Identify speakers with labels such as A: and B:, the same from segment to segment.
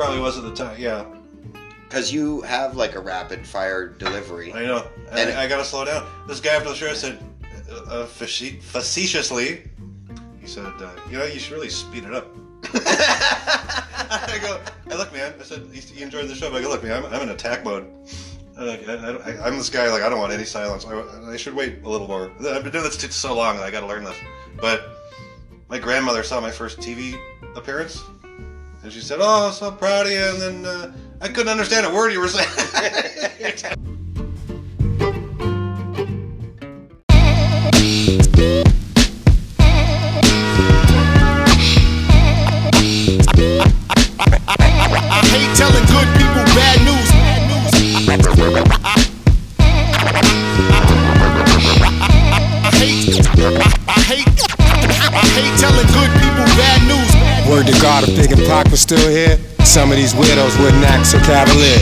A: probably was at the time. Yeah,
B: Because you have like a rapid fire delivery.
A: I know. And
B: And-
A: I, gotta slow down. This guy after the show said, uh, uh, face- facetiously, he said, uh, "You know, you should really speed it up." I go, "Hey, look, man." I said, "You you enjoyed the show?" But I go, "Look, man, I'm, I'm in attack mode. I'm, like, I, I, I'm this guy. Like, I don't want any silence. I, I should wait a little more. I've been doing this t- so long that I got to learn this." But my grandmother saw my first TV appearance, and she said, "Oh, so proud of you." And then uh, I couldn't understand a word you were saying.
C: Big was still here, some of these widows wouldn't act so cavalier.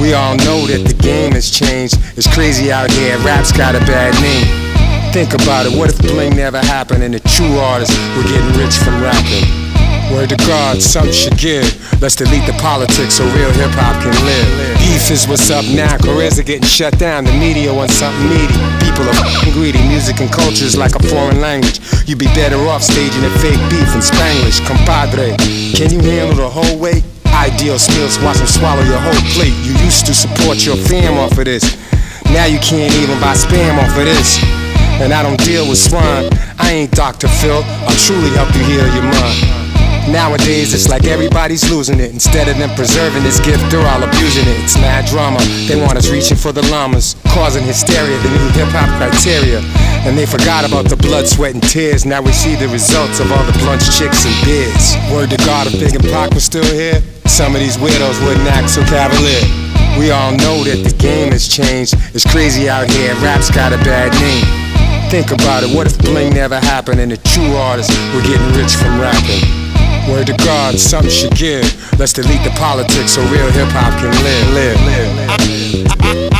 C: We all know that the game has changed. It's crazy out here, rap's got a bad name. Think about it, what if bling never happened and the true artists were getting rich from rapping? Word to God, some should give. Let's delete the politics so real hip hop can live. Beef is what's up now, careers are getting shut down. The media wants something meaty. People are greedy. Music and culture is like a foreign language. You'd be better off staging a fake beef in Spanish. Compadre, can you handle the whole weight? Ideal skills, watch them swallow your whole plate. You used to support your fam off of this. Now you can't even buy spam off of this. And I don't deal with swine. I ain't Dr. Phil. I'll truly help you heal your mind. Nowadays, it's like everybody's losing it. Instead of them preserving this gift, they're all abusing it. It's mad drama. They want us reaching for the llamas, causing hysteria, the new hip hop criteria. And they forgot about the blood, sweat, and tears. Now we see the results of all the blunts, chicks, and beards. Word to God, if Big and Pac was still here, some of these widows wouldn't act so cavalier. We all know that the game has changed. It's crazy out here, rap's got a bad name. Think about it, what if bling never happened and the true artists were getting rich from rapping? Word to God, some should give. Let's delete the politics so real hip hop can live, live, live.
D: I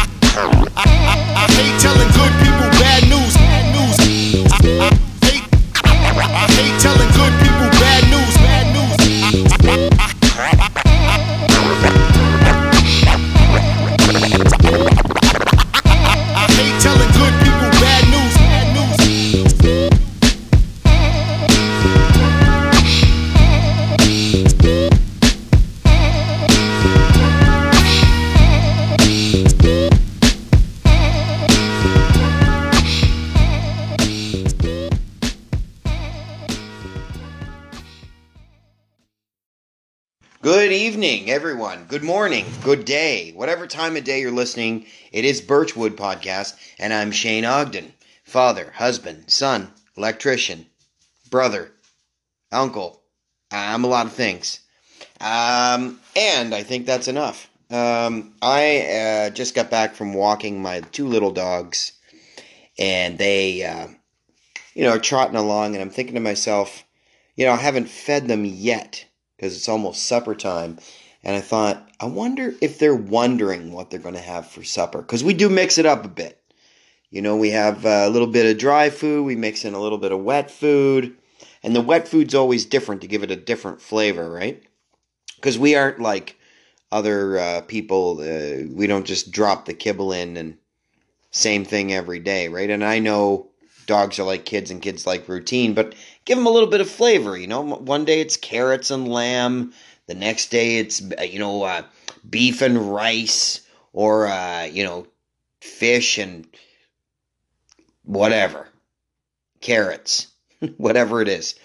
D: Good
B: morning, good day, whatever time of day you're listening. It is Birchwood Podcast, and I'm Shane Ogden, father, husband, son, electrician, brother, uncle. I'm a lot of things. Um, and I think that's enough. Um, I uh, just got back from walking my two little dogs, and they, uh, you know, are trotting along, and I'm thinking to myself, you know, I haven't fed them yet because it's almost supper time. And I thought, I wonder if they're wondering what they're going to have for supper. Because we do mix it up a bit. You know, we have a little bit of dry food, we mix in a little bit of wet food. And the wet food's always different to give it a different flavor, right? Because we aren't like other uh, people. Uh, we don't just drop the kibble in and same thing every day, right? And I know dogs are like kids and kids like routine, but give them a little bit of flavor. You know, one day it's carrots and lamb, the next day it's uh, you know uh, beef and rice, or uh, you know fish and whatever, carrots, whatever it is.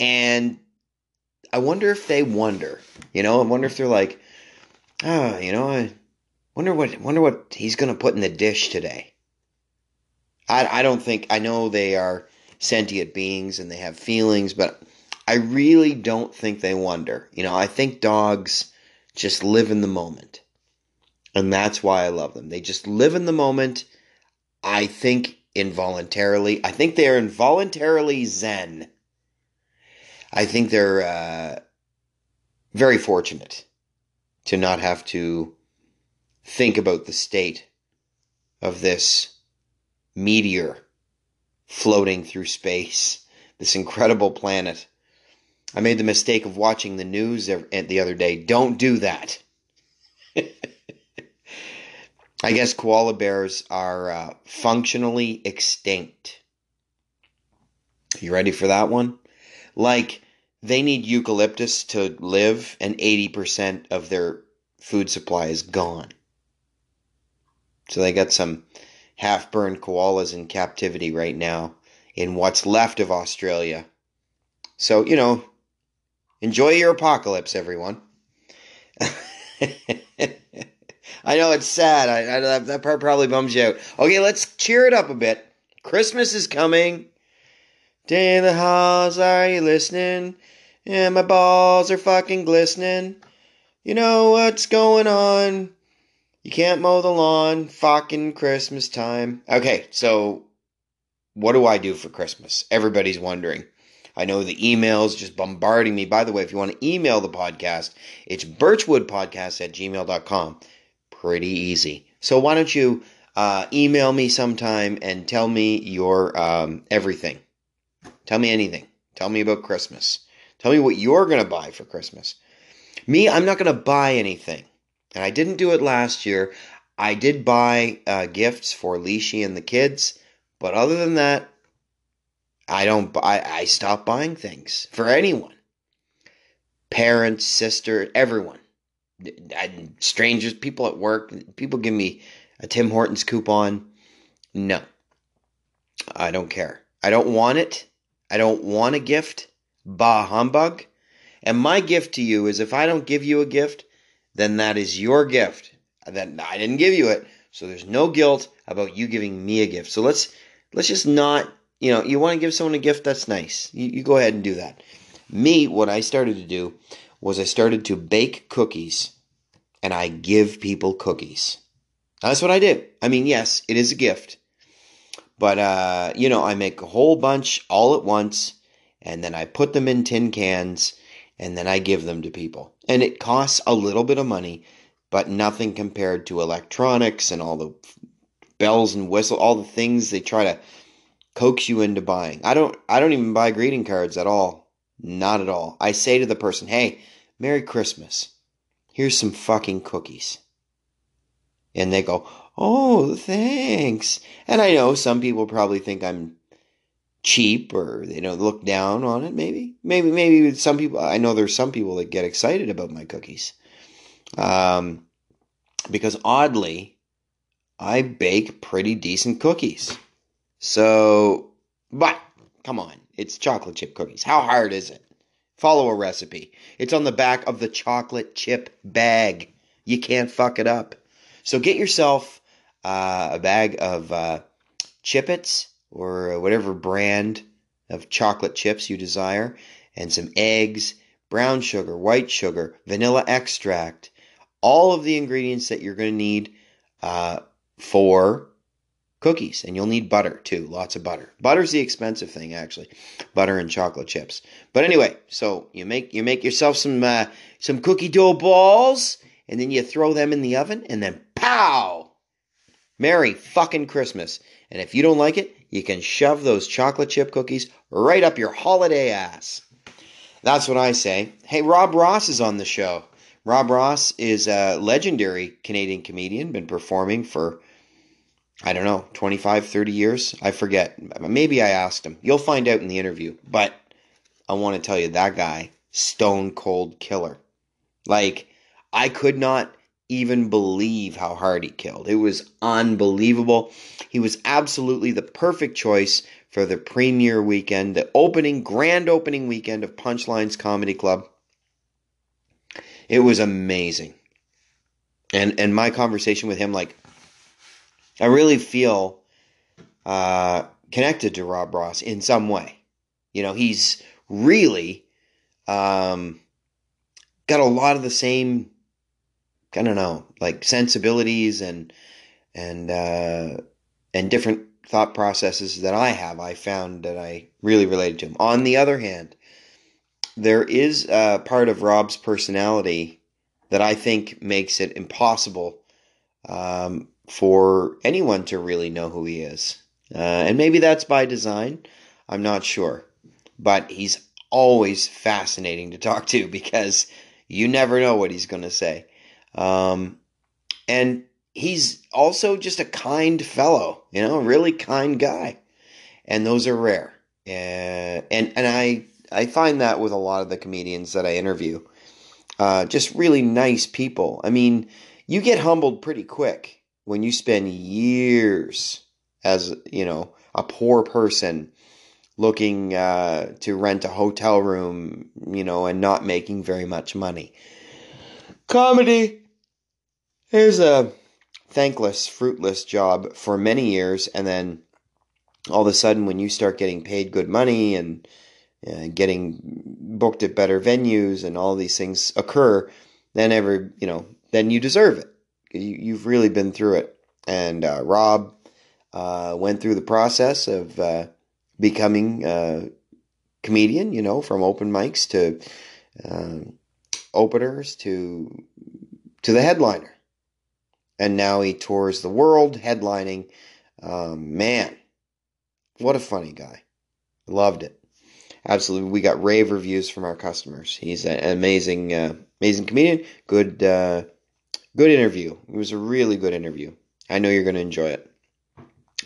B: And I wonder if they wonder. You know, I wonder if they're like, oh, you know, I wonder what wonder what he's gonna put in the dish today. I, I don't think I know they are sentient beings and they have feelings, but I really don't think they wonder. You know, I think dogs just live in the moment. And that's why I love them. They just live in the moment. I think involuntarily. I think they're involuntarily zen. I think they're uh, very fortunate to not have to think about the state of this meteor floating through space, this incredible planet I made the mistake of watching the news the other day. Don't do that. I guess koala bears are uh, functionally extinct. You ready for that one? Like, they need eucalyptus to live, and 80% of their food supply is gone. So they got some half burned koalas in captivity right now in what's left of Australia. So, you know, enjoy your apocalypse, everyone. I know it's sad. I, I, that- part probably bums you out. Okay, let's cheer it up a bit. Christmas is coming. Day in the halls, are you listening? Yeah, my balls are fucking glistening. You know what's going on? You can't mow the lawn. Fucking Christmas time. Okay, so what do I do for Christmas? Everybody's wondering. I know the emails just bombarding me. By the way, if you want to email the podcast, it's birchwoodpodcast at gmail.com. Pretty easy. So why don't you uh, email me sometime and tell me your um, everything. Tell me anything. Tell me about Christmas. Tell me what you're going to buy for Christmas. Me, I'm not going to buy anything. And I didn't do it last year. I did buy uh, gifts for Leashy and the kids. But other than that, I don't buy, I stop buying things for anyone. Parents, sister, everyone. And strangers, people at work, people give me a Tim Hortons coupon. No. I don't care. I don't want it. I don't want a gift. Bah humbug. And my gift to you is if I don't give you a gift, then that is your gift. Then I didn't give you it. So there's no guilt about you giving me a gift. So let's let's just not, you know, you want to give someone a gift, that's nice. You, you go ahead and do that. Me, what I started to do was I started to bake cookies and I give people cookies. That's what I did. I mean, yes, it is a gift. But uh, you know, I make a whole bunch all at once and then I put them in tin cans and then I give them to people. And it costs a little bit of money, but nothing compared to electronics and all the bells and whistle, all the things they try to coax you into buying. I don't I don't even buy greeting cards at all. Not at all. I say to the person, "Hey, Merry Christmas. Here's some fucking cookies." And they go, "Oh, thanks." And I know some people probably think I'm cheap or they don't look down on it maybe maybe maybe some people i know there's some people that get excited about my cookies um, because oddly i bake pretty decent cookies so but come on. It's chocolate chip cookies. How hard is it? Follow a recipe. It's on the back of the chocolate chip bag. You can't fuck it up. So get yourself uh, a bag of uh, chippets or whatever brand of chocolate chips you desire, and some eggs, brown sugar, white sugar, vanilla extract, all of the ingredients that you're going to need uh, for cookies. And you'll need butter too, lots of butter. Butter's the expensive thing, actually, butter and chocolate chips. But anyway, so you make you make yourself some uh, some cookie dough balls, and then you throw them in the oven, and then pow! Merry fucking Christmas. And if you don't like it, you can shove those chocolate chip cookies right up your holiday ass. That's what I say. Hey, Rob Ross is on the show. Rob Ross is a legendary Canadian comedian, been performing for, I don't know, 25, 30 years. I forget. Maybe I asked him. You'll find out in the interview. But I want to tell you, that guy, stone cold killer. Like, I could not even believe how hard he killed. It was unbelievable. He was absolutely the perfect choice for the premiere weekend, the opening, grand opening weekend of Punchlines Comedy Club. It was amazing. And and my conversation with him, like, I really feel uh, connected to Rob Ross in some way. You know, he's really um, got a lot of the same I don't know, like sensibilities and and uh, and different thought processes that I have. I found that I really related to him. On the other hand, there is a part of Rob's personality that I think makes it impossible um, for anyone to really know who he is, uh, and maybe that's by design. I'm not sure, but he's always fascinating to talk to because you never know what he's going to say. Um, and he's also just a kind fellow, you know, really kind guy. And those are rare. Uh, and and I I find that with a lot of the comedians that I interview. Uh, just really nice people. I mean, you get humbled pretty quick when you spend years as, you know, a poor person looking uh, to rent a hotel room, you know, and not making very much money. Comedy is a thankless, fruitless job for many years, and then all of a sudden, when you start getting paid good money and uh, getting booked at better venues and all these things occur, then every you know, then you deserve it. You, you've really been through it. And uh, Rob uh, went through the process of uh, becoming a comedian, you know, from open mics to um, openers to to the headliner, and now he tours the world headlining. Um, man, what a funny guy! Loved it. Absolutely, we got rave reviews from our customers. He's an amazing, uh, amazing comedian. Good, uh, good interview. It was a really good interview. I know you're going to enjoy it.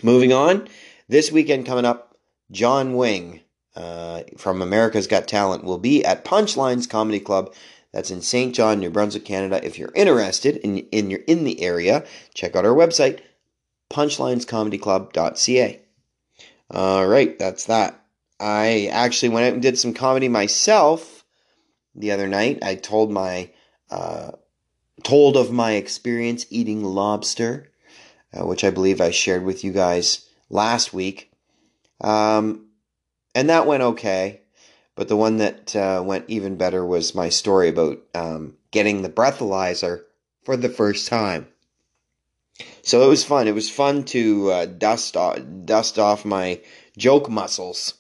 B: Moving on, this weekend coming up, John Wing uh, from America's Got Talent will be at Punchlines Comedy Club. That's in Saint John, New Brunswick, Canada. If you're interested in in you're in the area, check out our website, punchlinescomedyclub.ca. All right, that's that. I actually went out and did some comedy myself the other night. I told my uh, told of my experience eating lobster, uh, which I believe I shared with you guys last week. Um, and that went okay. But the one that uh, went even better was my story about um, getting the breathalyzer for the first time. So it was fun. It was fun to uh, dust off, dust off my joke muscles,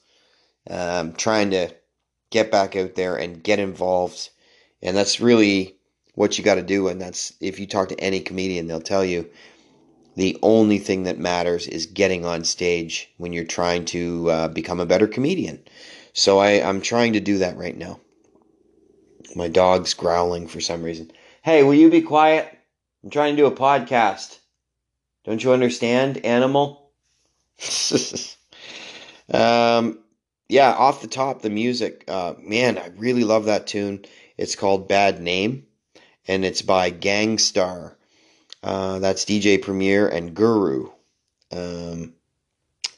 B: um, trying to get back out there and get involved. And that's really what you got to do. And that's if you talk to any comedian, they'll tell you the only thing that matters is getting on stage when you're trying to uh, become a better comedian. So I, I'm trying to do that right now. My dog's growling for some reason. Hey, will you be quiet? I'm trying to do a podcast. Don't you understand, animal? um, yeah, off the top, the music. Uh, man, I really love that tune. It's called Bad Name, and it's by Gang Starr. Uh, that's DJ Premier and Guru. Um,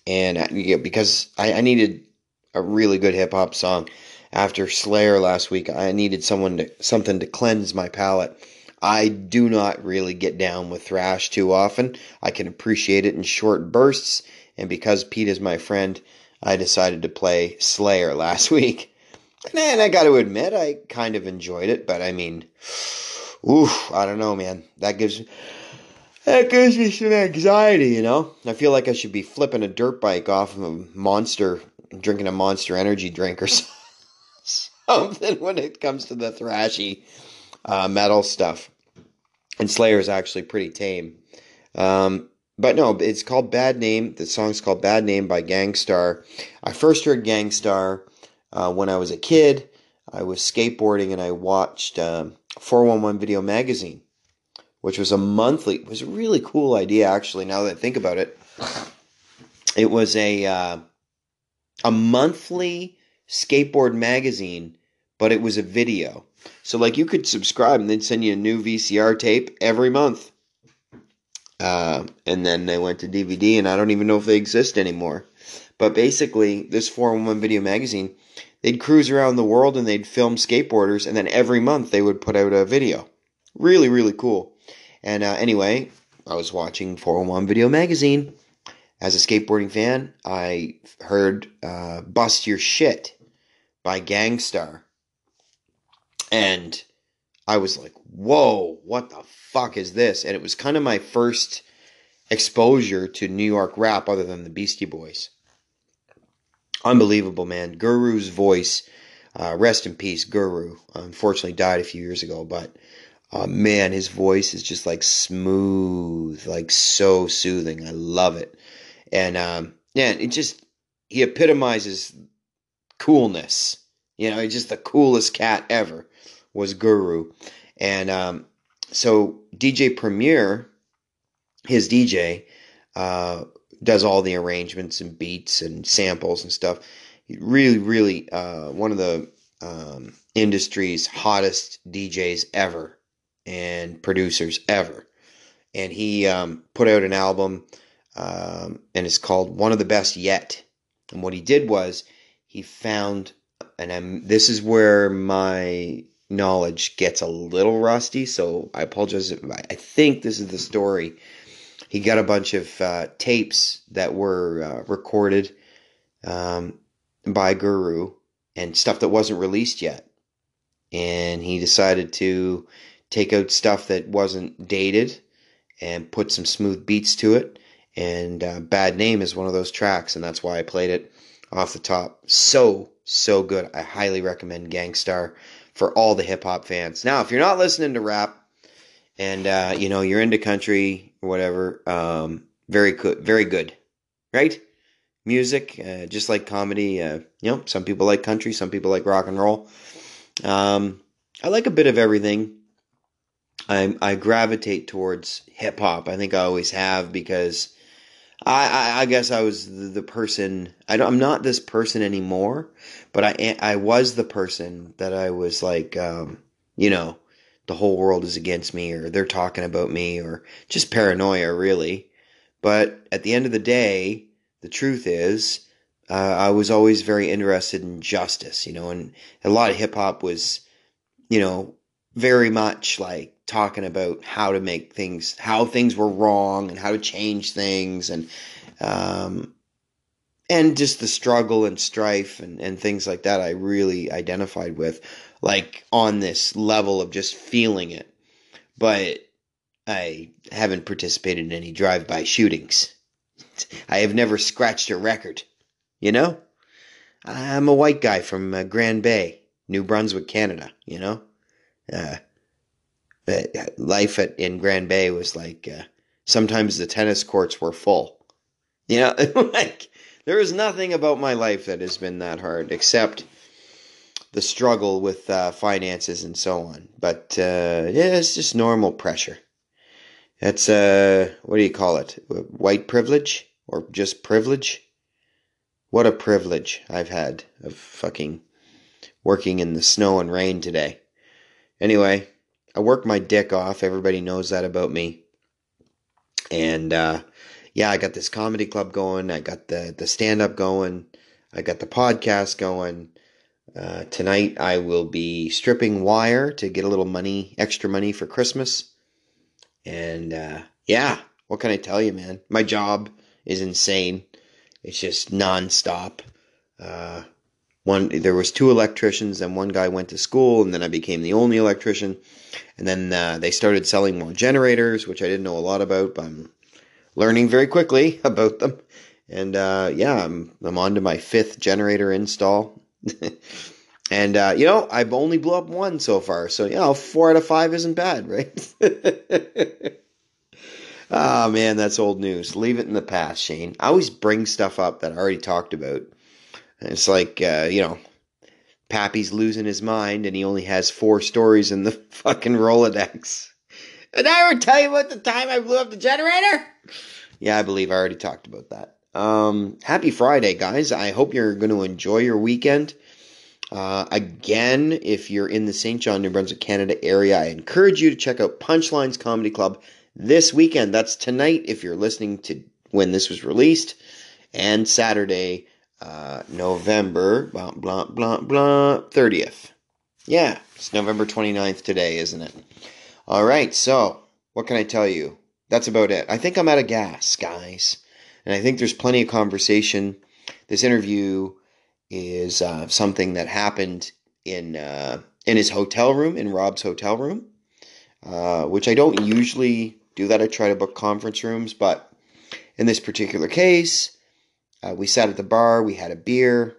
B: and uh, yeah, because I, I needed a really good hip hop song after Slayer last week, I needed someone to something to cleanse my palate. I do not really get down with thrash too often. I can appreciate it in short bursts, and because Pete is my friend, I decided to play Slayer last week. And I got to admit, I kind of enjoyed it, but I mean, oof, I don't know, man. That gives that gives me some anxiety, you know. I feel like I should be flipping a dirt bike off of a monster, drinking a monster energy drink or something when it comes to the thrashy uh, metal stuff. And Slayer is actually pretty tame. Um, but no, it's called Bad Name. The song's called Bad Name by Gang Starr. I first heard Gang Starr uh, when I was a kid. I was skateboarding and I watched um, 411 Video Magazine, which was a monthly. Was a really cool idea, actually. Now that I think about it, it was a uh, a monthly skateboard magazine, but it was a video. So like you could subscribe and they'd send you a new VCR tape every month. Uh, and then they went to DVD, and I don't even know if they exist anymore. But basically, this 411 Video Magazine, they'd cruise around the world and they'd film skateboarders, and then every month they would put out a video. Really, really cool. And uh, anyway, I was watching 411 Video Magazine. As a skateboarding fan, I heard uh, Bust Your Shit by Gang Starr. And I was like, whoa, what the fuck is this? And it was kind of my first exposure to New York rap other than the Beastie Boys. Unbelievable, man. Guru's voice, uh, rest in peace, Guru. Unfortunately, died a few years ago, but uh, man, his voice is just like smooth, like so soothing. I love it. And um, yeah, it just, he epitomizes coolness You know, he's just the coolest cat ever was Guru. And um, so DJ Premier, his DJ, uh, does all the arrangements and beats and samples and stuff. Really, really uh, one of the um, industry's hottest DJs ever and producers ever. And he um, put out an album, um, and it's called One of the Best Yet. And what he did was he found, and I'm, this is where my knowledge gets a little rusty, so I apologize. I think this is the story. He got a bunch of uh, tapes that were uh, recorded um, by Guru and stuff that wasn't released yet. And he decided to take out stuff that wasn't dated and put some smooth beats to it. And uh, Bad Name is one of those tracks, and that's why I played it off the top. So, so good. I highly recommend Gang Starr for all the hip hop fans. Now, if you're not listening to rap and uh, you know you're into country or whatever, um, very good, very good, right? Music, uh, just like comedy. Uh, you know, some people like country, some people like rock and roll. Um, I like a bit of everything. I I gravitate towards hip hop. I think I always have because I, I, I guess I was the, the person. I am not this person anymore, but I I was the person that I was like, um, you know, the whole world is against me, or they're talking about me, or just paranoia, really. But at the end of the day, the truth is, uh, I was always very interested in justice, you know, and a lot of hip hop was, you know, very much like talking about how to make things, how things were wrong, and how to change things, and um, and just the struggle and strife and, and things like that. I really identified with, like on this level of just feeling it, but I haven't participated in any drive-by shootings. I have never scratched a record, you know. I'm a white guy from uh, Grand Bay, New Brunswick, Canada. You know, uh, but life at in Grand Bay was like uh, sometimes the tennis courts were full. You know, like there is nothing about my life that has been that hard except the struggle with uh, finances and so on. But uh, yeah, it's just normal pressure. That's uh, what do you call it? White privilege or just privilege? What a privilege I've had of fucking working in the snow and rain today. Anyway, I work my dick off. Everybody knows that about me. And uh, yeah, I got this comedy club going. I got the the stand up going. I got the podcast going. Uh, tonight I will be stripping wire to get a little money, extra money for Christmas. And uh, yeah, what can I tell you, man? My job is insane. It's just nonstop. Uh, one there was two electricians, and one guy went to school, and then I became the only electrician. And then uh, they started selling more generators, which I didn't know a lot about, but I'm learning very quickly about them. And uh, yeah, I'm I'm on to my fifth generator install. and uh, you know, I've only blew up one so far, so you know, four out of five isn't bad, right? oh man, that's old news. Leave it in the past, Shane. I always bring stuff up that I already talked about. It's like uh, you know, Pappy's losing his mind, and he only has four stories in the fucking Rolodex. Did I ever tell you about the time I blew up the generator? Yeah, I believe I already talked about that. Um, happy Friday, guys. I hope you're going to enjoy your weekend. Uh, again, if you're in the Saint John, New Brunswick, Canada area, I encourage you to check out Punchlines Comedy Club this weekend. That's tonight if you're listening to when this was released, and Saturday, uh, November, blah, blah, blah, blah, 30th. Yeah, it's November 29th today, isn't it? All right, so what can I tell you? That's about it. I think I'm out of gas, guys. And I think there's plenty of conversation. This interview is uh, something that happened in uh, in his hotel room, in Rob's hotel room, uh, which I don't usually do that. I try to book conference rooms, but in this particular case, uh, we sat at the bar. We had a beer,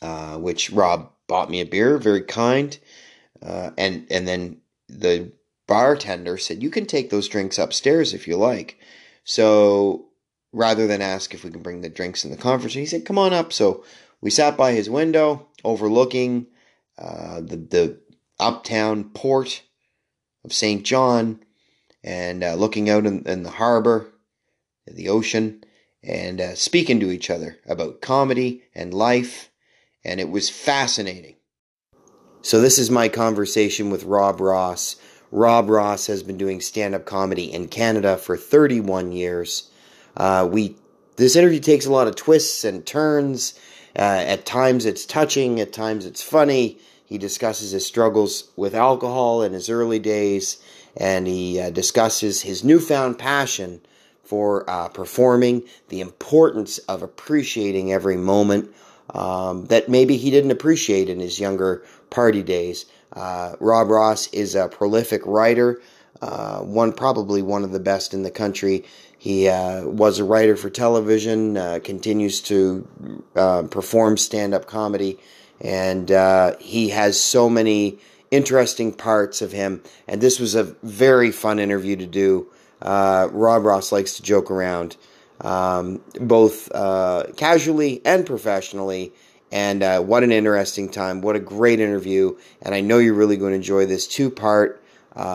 B: uh, which Rob bought me a beer, very kind, uh, and and then the bartender said, You can take those drinks upstairs if you like. So rather than ask if we can bring the drinks in the conference he said, Come on up. So we sat by his window overlooking uh, the, the uptown port of Saint John and uh, looking out in, in the harbor, the ocean, and uh, speaking to each other about comedy and life. And it was fascinating. So, this is my conversation with Rob Ross. Rob Ross has been doing stand up comedy in Canada for 31 years. Uh, we this interview takes a lot of twists and turns. Uh, at times it's touching, at times it's funny. He discusses his struggles with alcohol in his early days, and he uh, discusses his newfound passion for uh, performing, the importance of appreciating every moment um, that maybe he didn't appreciate in his younger party days. Uh, Rob Ross is a prolific writer, uh, one probably one of the best in the country. He uh, was a writer for television, uh, continues to uh, perform stand up comedy, and uh, he has so many interesting parts of him. And this was a very fun interview to do. Rob Ross likes to joke around, um, both casually and professionally. And what an interesting time. What a great interview. And I know you're really going to enjoy this two part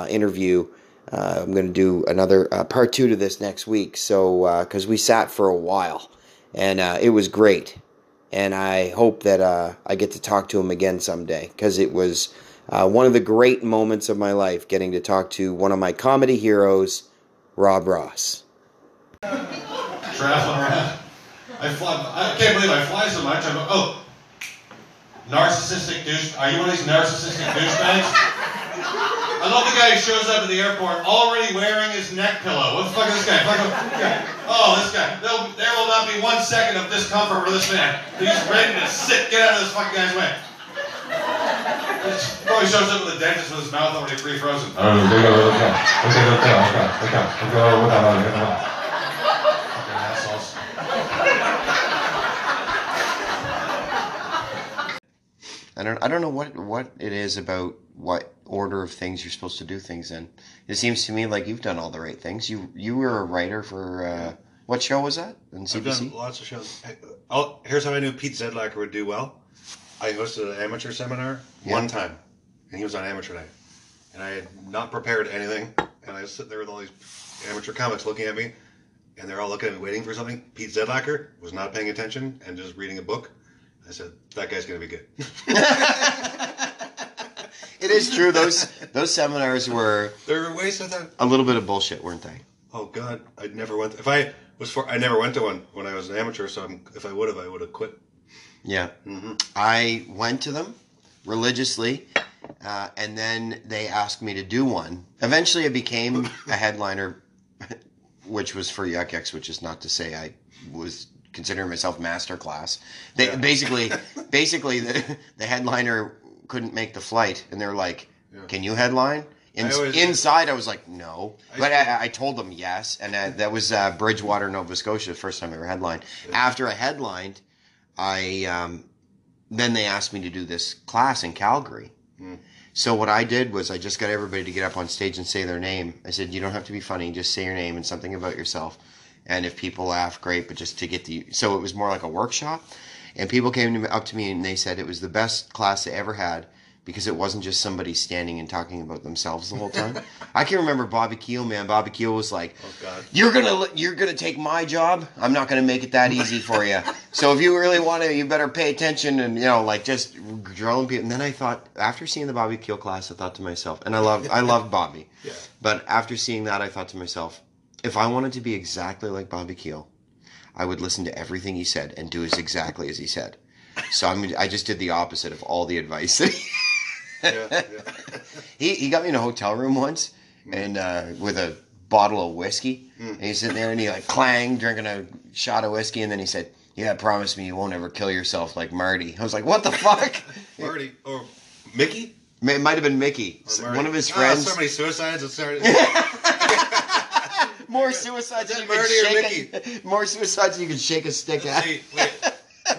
B: interview. Uh, I'm going to do another uh, part two to this next week. So, because we sat for a while, and uh, it was great, and I hope that uh, I get to talk to him again someday because it was uh, one of the great moments of my life getting to talk to one of my comedy heroes, Rob Ross.
A: Traveling around. I fly. I can't believe I fly so much. I'm oh, narcissistic douche. Are you one of these narcissistic douchebags? I love the guy who shows up at the airport already wearing his neck pillow. What the fuck is this guy? Fuck, guy. Oh, this guy. There'll, there will not be one second of discomfort for this man. He's ready to sit. Get out of this fucking guy's way. He probably shows up at the dentist with his mouth already pre-frozen.
E: Oh, okay, okay, okay, okay, okay, okay, okay, okay,
A: Fucking
B: I don't, I don't know what, what it is about what order of things you're supposed to do things in. It seems to me like you've done all the right things. You you were a writer for uh, what show was that? On
A: I've done lots of shows. Oh, here's how I knew Pete Zedlacker would do well. I hosted an amateur seminar
B: Yeah.
A: one time, and he was on amateur night, and I had not prepared anything, and I was sitting there with all these amateur comics looking at me, and they're all looking at me waiting for something. Pete Zedlacker was not paying attention and just reading a book. I said, "That guy's gonna be good."
B: it is true. Those those seminars were
A: there were ways of that.
B: a little bit of bullshit, weren't they?
A: Oh God, I never went. If I was for, I never went to one when I was an amateur. So I'm, if I would have, I would have quit.
B: Yeah.
A: hmm
B: I went to them religiously, uh, and then they asked me to do one. Eventually, I became a headliner, which was for Yuk Yuk's, which is not to say I was considering myself master class. They
A: Yeah.
B: basically, basically the the headliner couldn't make the flight, and they're like,
A: Yeah.
B: "Can you headline?" In,
A: I always-
B: inside, I was like, "No,"
A: I-
B: but I, I told them yes, and uh, that was uh, Bridgewater, Nova Scotia, the first time I ever headlined. After I headlined, I um, then they asked me to do this class in Calgary. So what I did was I just got everybody to get up on stage and say their name. I said you don't have to be funny, just say your name and something about yourself. And if people laugh, great. But just to get the so it was more like a workshop. And people came to me, up to me and they said it was the best class they ever had because it wasn't just somebody standing and talking about themselves the whole time. I can remember Bobby Keel, man. Bobby Keel was like,
A: Oh God.
B: you're gonna you're gonna take my job. I'm not gonna make it that easy for you. So if you really want to, you better pay attention and you know like just drilling people. And then I thought after seeing the Bobby Keel class, I thought to myself, and I love I loved Bobby,
A: Yeah.
B: but after seeing that, I thought to myself, if I wanted to be exactly like Bobby Keel, I would listen to everything he said and do as exactly as he said. So I'm I just did the opposite of all the advice that he
A: Yeah, yeah.
B: he, he got me in a hotel room once and uh, with a bottle of whiskey. And he's sitting there and he like clang drinking a shot of whiskey and then he said, "Yeah, promise me you won't ever kill yourself like Marty." I was like, "What the fuck?"
A: Marty or Mickey.
B: it might have been Mickey, one of his
A: Ah,
B: friends.
A: so many suicides. It started.
B: More suicides than you
A: Marty or
B: could shake. A, more suicides than you could shake a stick at.
A: Wait, wait.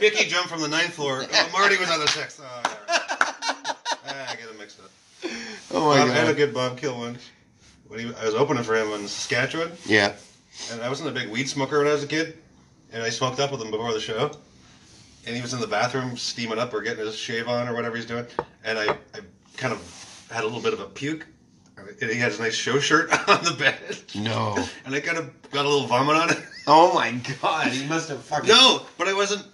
A: Mickey jumped from the ninth floor. Oh, Marty was on the sixth. Oh, yeah, right. Ah, I get them mixed up.
B: Oh my
A: Bob, I had a good Bob Kill one. When he, I was opening for him in Saskatchewan,
B: Yeah,
A: and I wasn't a big weed smoker when I was a kid, and I smoked up with him before the show. and he was in the bathroom steaming up or getting his shave on or whatever he's doing, and I, I kind of had a little bit of a puke. He has a nice show shirt on the bed,
B: No.
A: and I kind of got a little vomit on it.
B: Oh my god, he must have fucking.
A: No, but I wasn't.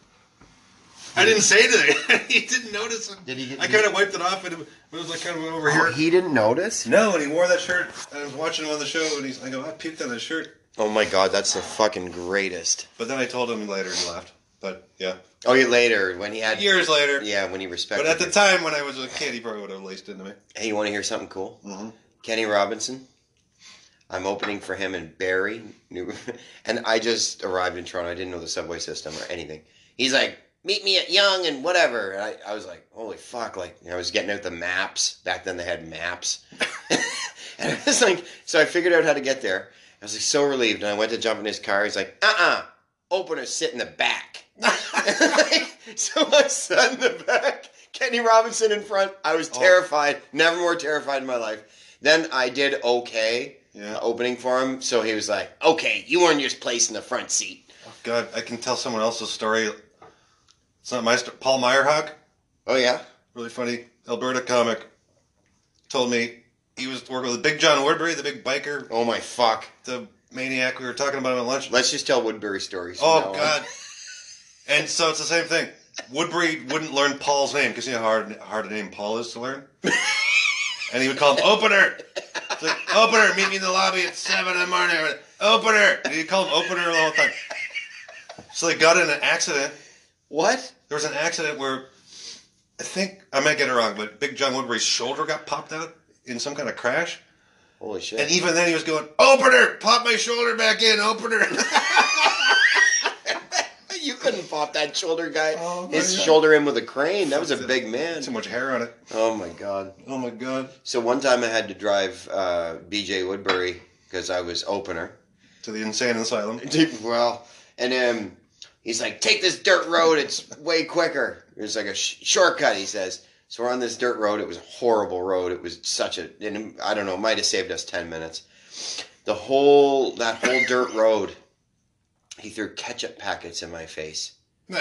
A: I didn't say anything. he didn't notice it.
B: Did he get-
A: I kind of wiped it off, and it was like kind of over
B: Oh,
A: here.
B: he didn't notice?
A: No, and he wore that shirt. I was watching him on the show, and he's. I go, I puked on that shirt.
B: Oh my god, that's the fucking greatest.
A: But then I told him later, he laughed. But yeah,
B: Oh, yeah, later when he had.
A: years later.
B: Yeah, when he respected.
A: But at the time when I was a kid, he probably would have laced into me.
B: Hey, you want to hear something cool?
A: Mhm.
B: Kenny Robinson. I'm opening for him in Barrie, New, and I just arrived in Toronto. I didn't know the subway system or anything. He's like, "Meet me at Yonge and whatever." And I, I was like, "Holy fuck!" Like I was getting out the maps. Back then they had maps, and I was like, so I figured out how to get there. I was like so relieved, and I went to jump in his car. He's like, "Uh uh opener sit in the back." so I sat in the back. Kenny Robinson in front. I was
A: Oh.
B: terrified. Never more terrified in my life. Then I did okay
A: Yeah.
B: Uh, opening for him. So he was like, "Okay, you earned your place in the front seat."
A: Oh, God, I can tell someone else's story. It's not my story. Paul Myrehaug,
B: Oh yeah.
A: really funny Alberta comic, told me he was working with Big John Woodbury, the big biker,
B: Oh my fuck.
A: the maniac. We were talking about him at lunch.
B: Let's just tell Woodbury stories.
A: Oh. God! And so it's the same thing. Woodbury wouldn't learn Paul's name because you know how hard, hard a name Paul is to learn. and he would call him Opener. It's like Opener, meet me in the lobby at seven in the morning. Opener. And he'd call him Opener the whole time. So they got in an accident.
B: What?
A: There was an accident where I think I might get it wrong, but Big John Woodbury's shoulder got popped out in some kind of crash.
B: Holy shit.
A: And even then he was going, Opener, pop my shoulder back in, Opener.
B: you couldn't pop that shoulder guy.
A: Oh,
B: His
A: God.
B: shoulder in with a crane. That was a big man.
A: Too much hair on it.
B: Oh my god.
A: Oh my god.
B: So one time I had to drive uh, BJ Woodbury because I was opener.
A: To the insane asylum.
B: well, and um, he's like, "Take this dirt road. It's way quicker." It's like a sh- shortcut. He says. So we're on this dirt road. It was a horrible road. It was such a. And I don't know. It might have saved us ten minutes. The whole that whole dirt road. He threw ketchup packets in my face.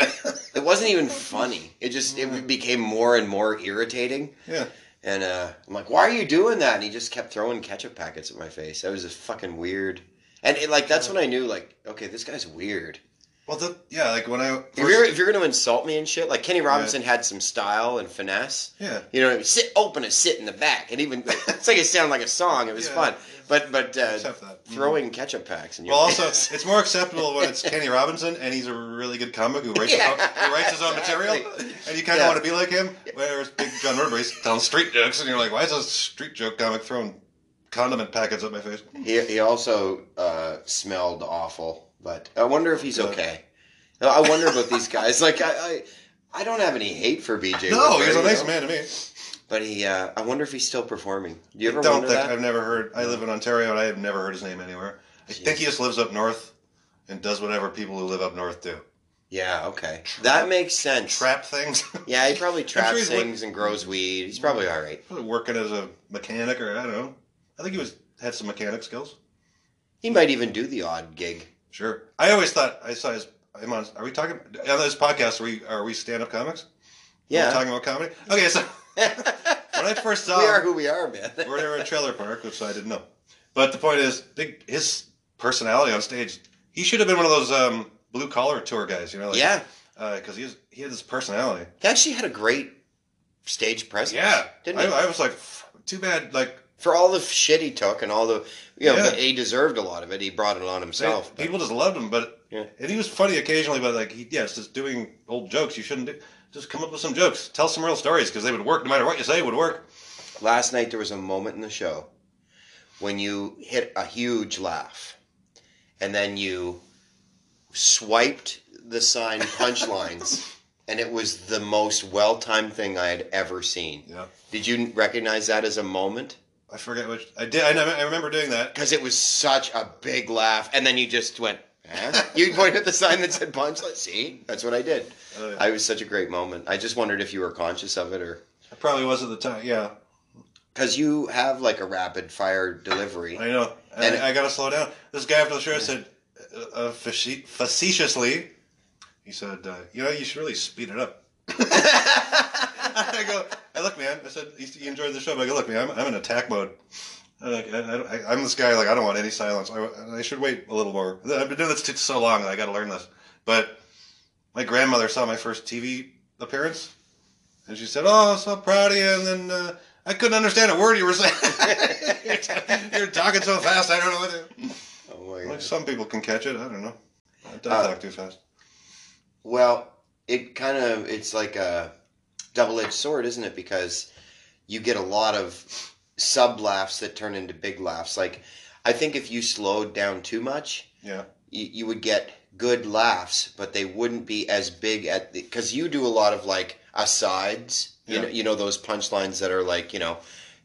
B: It wasn't even funny. It just it became more and more irritating.
A: yeah.
B: And uh, I'm like, why are you doing that? And he just kept throwing ketchup packets at my face. That was just fucking weird. And it, like that's when I knew, like, okay, this guy's weird.
A: Well, the, yeah, like when I
B: If you're if you're gonna insult me and shit, like Kenny Robinson had some style and finesse.
A: yeah,
B: You know, sit open and sit in the back, and even it's like it sounded like a song. It was
A: Yeah.
B: fun, but but uh, throwing ketchup packs your
A: well, also it's more acceptable when it's Kenny Robinson and he's a really good comic who writes, his, own, who writes his own material,
B: exactly.
A: and you kind of
B: Yeah.
A: want to be like him. Whereas Big John Woodbury's telling street jokes, and you're like, why is this street joke comic throwing condiment packets at my face?
B: He, he also uh, smelled awful, but I wonder if he's okay. No, I wonder about these guys. Like I, I, I don't have any hate for BJ.
A: No, he's a
B: you
A: nice
B: know?
A: man to me.
B: But he, uh, I wonder if he's still performing. Do you ever
A: I don't
B: wonder
A: think
B: that?
A: I've never heard. I live in Ontario, and I have never heard his name anywhere. I think he just lives up north and does whatever people who live up north do.
B: Yeah, okay, that makes sense.
A: Trap things.
B: Yeah, he probably traps
A: he's
B: things and grows weed. He's probably all right.
A: Probably working as a mechanic, or I don't know. I think he was had some mechanic skills.
B: He might even do the odd gig.
A: Sure. I always thought I saw his. I'm on. Are we talking on this podcast? Are we are we stand up comics? Are
B: Yeah,
A: talking about comedy. Okay, so when I first saw
B: we are who we are, man.
A: we were in a trailer park, which I didn't know. But the point is, big his personality on stage. He should have been one of those um, blue collar tour guys, you know? Like,
B: yeah,
A: Because he was, he had this personality.
B: he actually had a great stage presence.
A: Yeah.
B: didn't
A: I,
B: he?
A: I was like, too bad. Like
B: For all the shit he took and all the, you know,
A: Yeah.
B: he deserved a lot of it. He brought it on himself. but-
A: people just loved him, but
B: Yeah.
A: and he was funny occasionally. But like, he, yeah, just doing old jokes. You shouldn't do. Just come up with some jokes. Tell some real stories because they would work no matter what you say. It would work.
B: Last night there was a moment in the show when you hit a huge laugh, and then you swiped the sign punchlines, and it was the most well-timed thing I had ever seen.
A: Yeah.
B: Did you recognize that as a moment?
A: I forget which. I did. I, never, I remember doing that.
B: Because it was such a big laugh, and then you just went. Eh? You pointed at the sign that said punchline. See, that's what I did.
A: Oh, yeah.
B: I was such a great moment. I just wondered if you were conscious of it, or
A: I probably was at the time. Yeah,
B: because you have like a rapid fire delivery.
A: I know. And,
B: And-
A: I, I got to slow down. This guy after the show said, uh, uh, facetiously, he said, uh, "You know, you should really speed it up." I go, "I look, man." I said, "You you enjoyed the show?" But I go, "Look, man, I'm, I'm in attack mode. I'm, like, I, I, I'm this guy. Like, I don't want any silence. I, I should wait a little more. I've been doing this t- so long. that I got to learn this." But my grandmother saw my first TV appearance, and she said, "Oh, so proud of you." And then uh, I couldn't understand a word you were saying. You're talking so fast. I don't know what to.
B: Oh my
A: Like
B: God.
A: some people can catch it. I don't know. I
B: Uh,
A: talk too fast.
B: Well, it kind of it's like a double-edged sword, isn't it? Because you get a lot of sub laughs that turn into big laughs. Like I think if you slowed down too much,
A: Yeah.
B: you, you would get good laughs, but they wouldn't be as big at the because you do a lot of like asides. You
A: Yeah.
B: know, you know those punchlines that are like you know.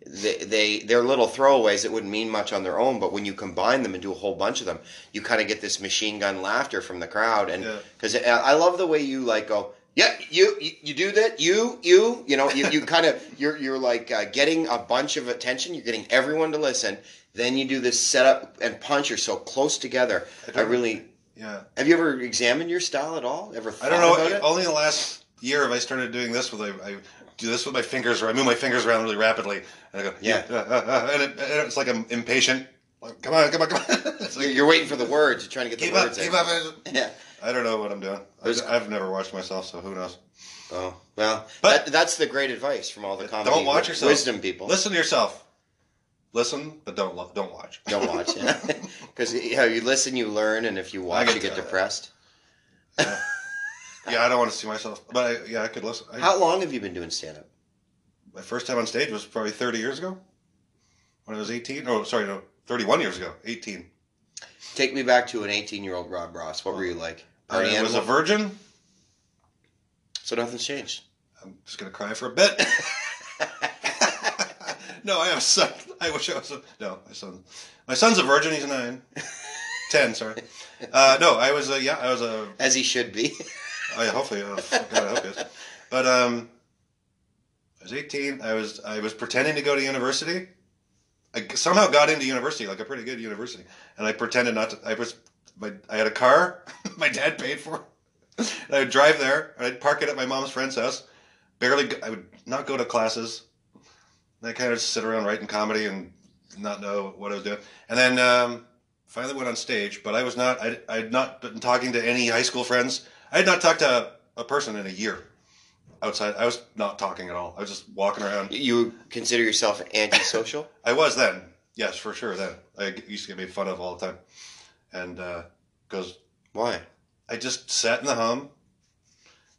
B: They, they they're little throwaways that wouldn't mean much on their own, but when you combine them and do a whole bunch of them, you kind of get this machine gun laughter from the crowd. And
A: Yeah.
B: because I love the way you like go, yeah, you you, you do that, you you you know you, you kind of you're you're like uh, getting a bunch of attention. You're getting everyone to listen. Then you do this setup and punch. You're so close together. I,
A: don't-
B: really
A: Yeah.
B: have you ever examined your style at all? Ever?
A: I don't know.
B: It?
A: Only in the last year have I started doing this with I, I do this with my fingers, or I move my fingers around really rapidly, and I go
B: Yeah.
A: uh, uh, uh, and, it, and it's like I'm impatient. Like, come on, come on, come on.
B: You're,
A: like,
B: you're waiting for the words. You're trying to get the
A: up,
B: words
A: keep
B: in.
A: up.
B: Yeah.
A: I don't know what I'm doing.
B: There's-
A: I, I've never watched myself, so who knows?
B: Oh well,
A: But-
B: that, that's the great advice from all the comedy
A: Don't watch yourself.
B: wisdom people.
A: Listen to yourself. Listen, but don't lo- don't watch.
B: Don't watch, because you, know, you listen, you learn, and if you watch,
A: get
B: you get depressed.
A: Yeah, I don't want to see myself, but I, yeah, I could listen. I,
B: How long have you been doing stand up?
A: my first time on stage was probably 30 years ago, when I was 18. Oh, sorry, no, 31 years ago, 18.
B: Take me back to an 18 year old Rob Ross. What were you like? Party
A: I was a virgin.
B: so nothing's changed.
A: I'm just gonna cry for a bit. no, I have a son. I wish I was a no. My son, my son's a virgin. He's nine, ten. Sorry. Uh, no, I was a yeah. I was a.
B: As he should be.
A: I hopefully. Uh, God, I hope he is. But um, I was 18. I was I was pretending to go to university. I somehow got into university, like a pretty good university, and I pretended not to. I was my I had a car. my dad paid for. And I would drive there, and I'd park it at my mom's friend's house. Barely, go, I would not go to classes. I kind of sit around writing comedy and not know what I was doing. And then um, finally went on stage, but I was not. I I had not been talking to any high school friends. I had not talked to a, a person in a year. Outside, I was not talking at all. I was just walking around.
B: You consider yourself antisocial?
A: I was then, yes, for sure. Then I used to get made fun of all the time, and goes
B: Why?
A: I just sat in the home,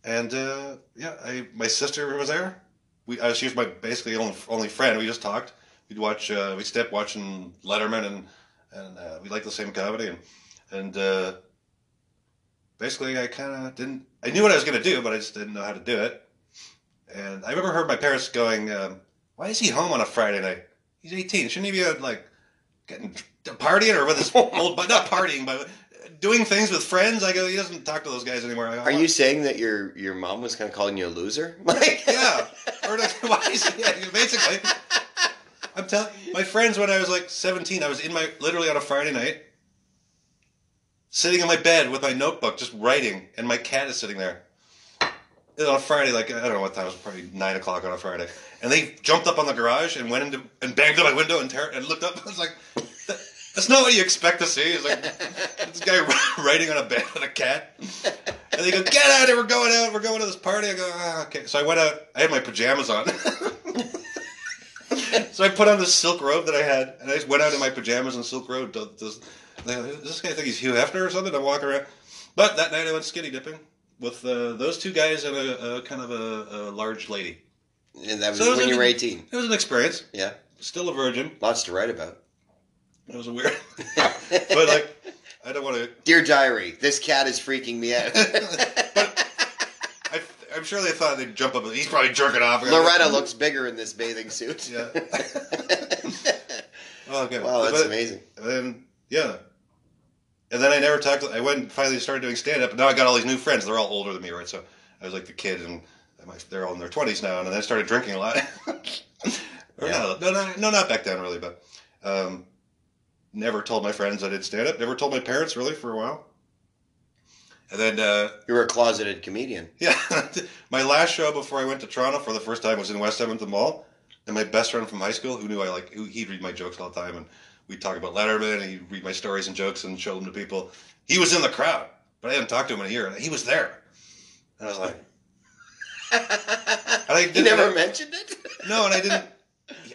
A: and uh, yeah, I my sister was there. We uh, she was my basically only only friend. We just talked. We'd watch. Uh, we stepped watching Letterman, and and uh, we liked the same comedy, and and uh, basically I kind of didn't. I knew what I was going to do, but I just didn't know how to do it. And I remember heard my parents going, um, "Why is he home on a Friday night? He's 18. Shouldn't he be out like getting partying or with his old, but not partying, but doing things with friends?" I go, "He doesn't talk to those guys anymore." I go,
B: Are you saying that your your mom was kind of calling you a loser? Like,
A: Yeah. Or like, why is yeah, basically. I'm telling my friends when I was like 17, I was in my literally on a Friday night, sitting in my bed with my notebook, just writing, and my cat is sitting there. It was on a Friday, like I don't know what time it was, probably nine o'clock on a Friday, and they jumped up on the garage and went into and banged on my window and ter- and looked up. I was like, "That- "That's not what you expect to see." It's like this guy writing on a bed with a cat. And they go, get out of here, we're going out, we're going to this party. I go, ah, okay. So I went out, I had my pajamas on. so I put on this silk robe that I had, and I just went out in my pajamas and silk robe. Does, this guy think he's Hugh Hefner or something? I'm walking around. But that night I went skinny dipping with uh, those two guys and a, a kind of a, a large lady.
B: and that was
A: So was
B: when
A: an-
B: you were 18.
A: It was an experience.
B: Yeah.
A: Still a virgin.
B: Lots to write about.
A: It was a weird. but like, I don't want to.
B: Dear diary, this cat is freaking me out.
A: I, I'm sure they thought they'd jump up. He's probably jerking off.
B: Loretta looks bigger in this bathing suit.
A: Yeah. Oh, okay.
B: wow, that's
A: But-
B: amazing.
A: And then yeah, and then I never talked. I went and finally started doing stand up, and now I got all these new friends. They're all older than me, right? So I was like the kid, and they're all in their twenties now. And then I started drinking a lot.
B: Yeah.
A: no, no, no, no, not back then really, but um, never told my friends I did stand up. Never told my parents really for a while. And then, uh,
B: You were a closeted comedian.
A: yeah, my last show before I went to Toronto for the first time was in West Edmonton Mall. And my best friend from high school, who knew I like, who, he'd read my jokes all the time, and we'd talk about Letterman, and he'd read my stories and jokes and show them to people. He was in the crowd, but I hadn't talked to him in a year, and he was there. And I was like, and I
B: never mentioned it?
A: no, and I didn't.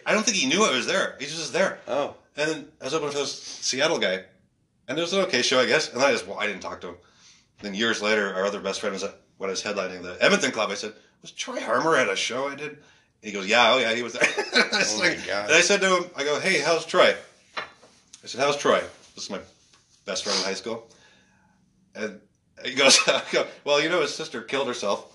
A: I don't think he knew I was there. He just there.
B: Oh.
A: And then I was opening for this Seattle guy, and it was an okay show, I guess. And I just, well, I didn't talk to him. Then years later, our other best friend was at, when I was headlining the Edmonton Club. I said, "Was Troy Harmer at a show I did?" And he goes, "Yeah, oh yeah, he was there." I was
B: Oh my
A: like-
B: God.
A: And I said to him, "I go, hey, how's Troy?" I said, "How's Troy?" This is my best friend in high school, and he goes, "Well, you know, his sister killed herself.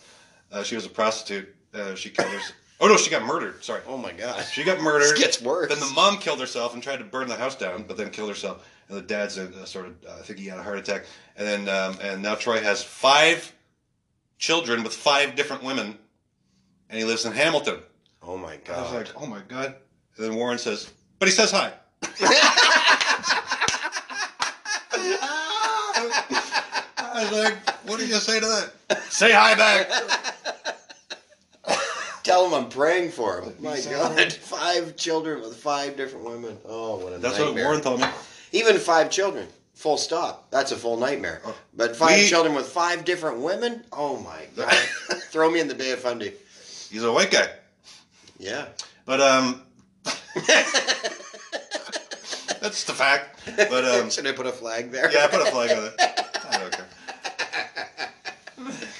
A: Uh, she was a prostitute. Uh, she killed herself. Oh no, she got murdered. Sorry."
B: Oh my god.
A: She got murdered.
B: This gets worse.
A: Then the mom killed herself and tried to burn the house down, but then killed herself. And the dad's uh, sort of, uh, I think he had a heart attack. And then, um, and now Troy has five children with five different women, and he lives in Hamilton.
B: Oh my god.
A: I was like, oh my god. And then Warren says, but he says hi. I was like, what do you say to that? Say hi back.
B: Tell him I'm praying for him. My
A: He's
B: god. Five children with five different women. Oh, what a
A: That's what
B: nightmare.
A: Warren told me.
B: Even five children. Full stop. That's a full nightmare.
A: Oh.
B: But five
A: We-
B: children with five different women? Oh my god. Throw me in the Bay of Fundy.
A: He's a white guy.
B: Yeah.
A: But, um, that's the fact. But, um,
B: Should I put a flag there?
A: Yeah, I put a flag on it. I don't care.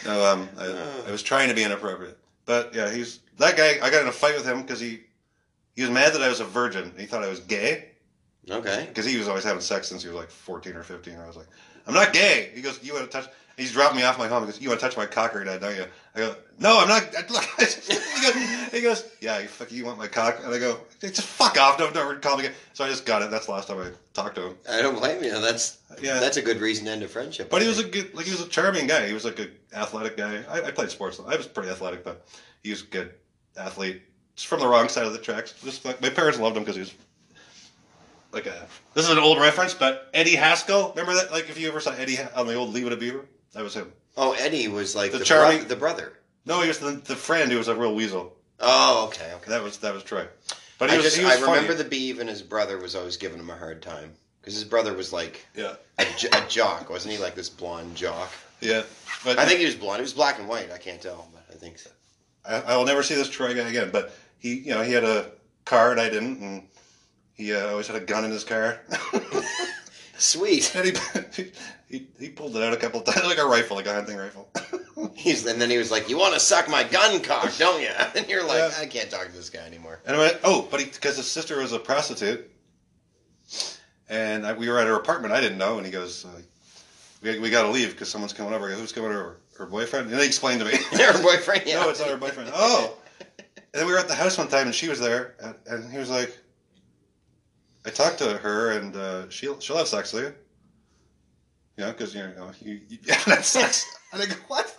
A: No, um, I, I was trying to be inappropriate, but yeah, he's that guy. I got in a fight with him because he he was mad that I was a virgin. He thought I was gay
B: Okay.
A: because he was always having sex since he was like fourteen or fifteen. I was like, I'm not gay. He goes, you want to touch? He's dropped me off my home. He goes, you want to touch my cock right now, don't you? I go, no, I'm not. He, goes, he goes, yeah, you fuck, you want my cock? And I go, just fuck off. Don't never call me. again. So I just got it. That's the last time I talked to him.
B: I don't blame you. That's
A: Yeah.
B: that's a good reason to end a friendship.
A: But
B: I
A: he was a good, like he was a charming guy. He was like a athletic guy. I, I played sports. I was pretty athletic, but he was a good athlete. Just from the wrong side of the tracks. Just like my parents loved him because he was like a. This is an old reference, but Eddie Haskell. Remember that? Like if you ever saw Eddie on the old Leave It a Beaver, that was him.
B: Oh, Eddie was like
A: The
B: the,
A: charming-
B: bro- the brother.
A: No, he was the, the friend who was a real weasel.
B: Oh, okay, okay.
A: That was that was Troy. But he
B: I
A: was.
B: just
A: he was
B: I remember the Beeve and his brother was always giving him a hard time because his brother was like
A: Yeah,
B: a, j- a jock, wasn't he? Like this blonde jock.
A: yeah. But
B: I think he was blonde. He was black and white. I can't tell, but I think so.
A: I, I will never see this Troy guy again. But he, you know, he had a car and I didn't, and he uh, always had a gun in his car.
B: Sweet.
A: and he, he he pulled it out a couple of times, like a rifle, like a hunting rifle.
B: He's and then he was like, "You want to suck my gun cock, don't you?" And you're like,
A: Yeah.
B: "I can't talk to this guy anymore."
A: and I went, oh, but because his sister was a prostitute, and I, we were at her apartment. I didn't know, and he goes, uh, "We we got to leave because someone's coming over." I go, "Who's coming over?" Her boyfriend. And he explained to me.
B: Her boyfriend. Yeah.
A: No, it's not her boyfriend. Oh. And then we were at the house one time, and she was there, and, and he was like, "I talked to her, and uh, she'll she'll have sex with you." Know, because you know you, you yeah, that sucks. And I go, "What?"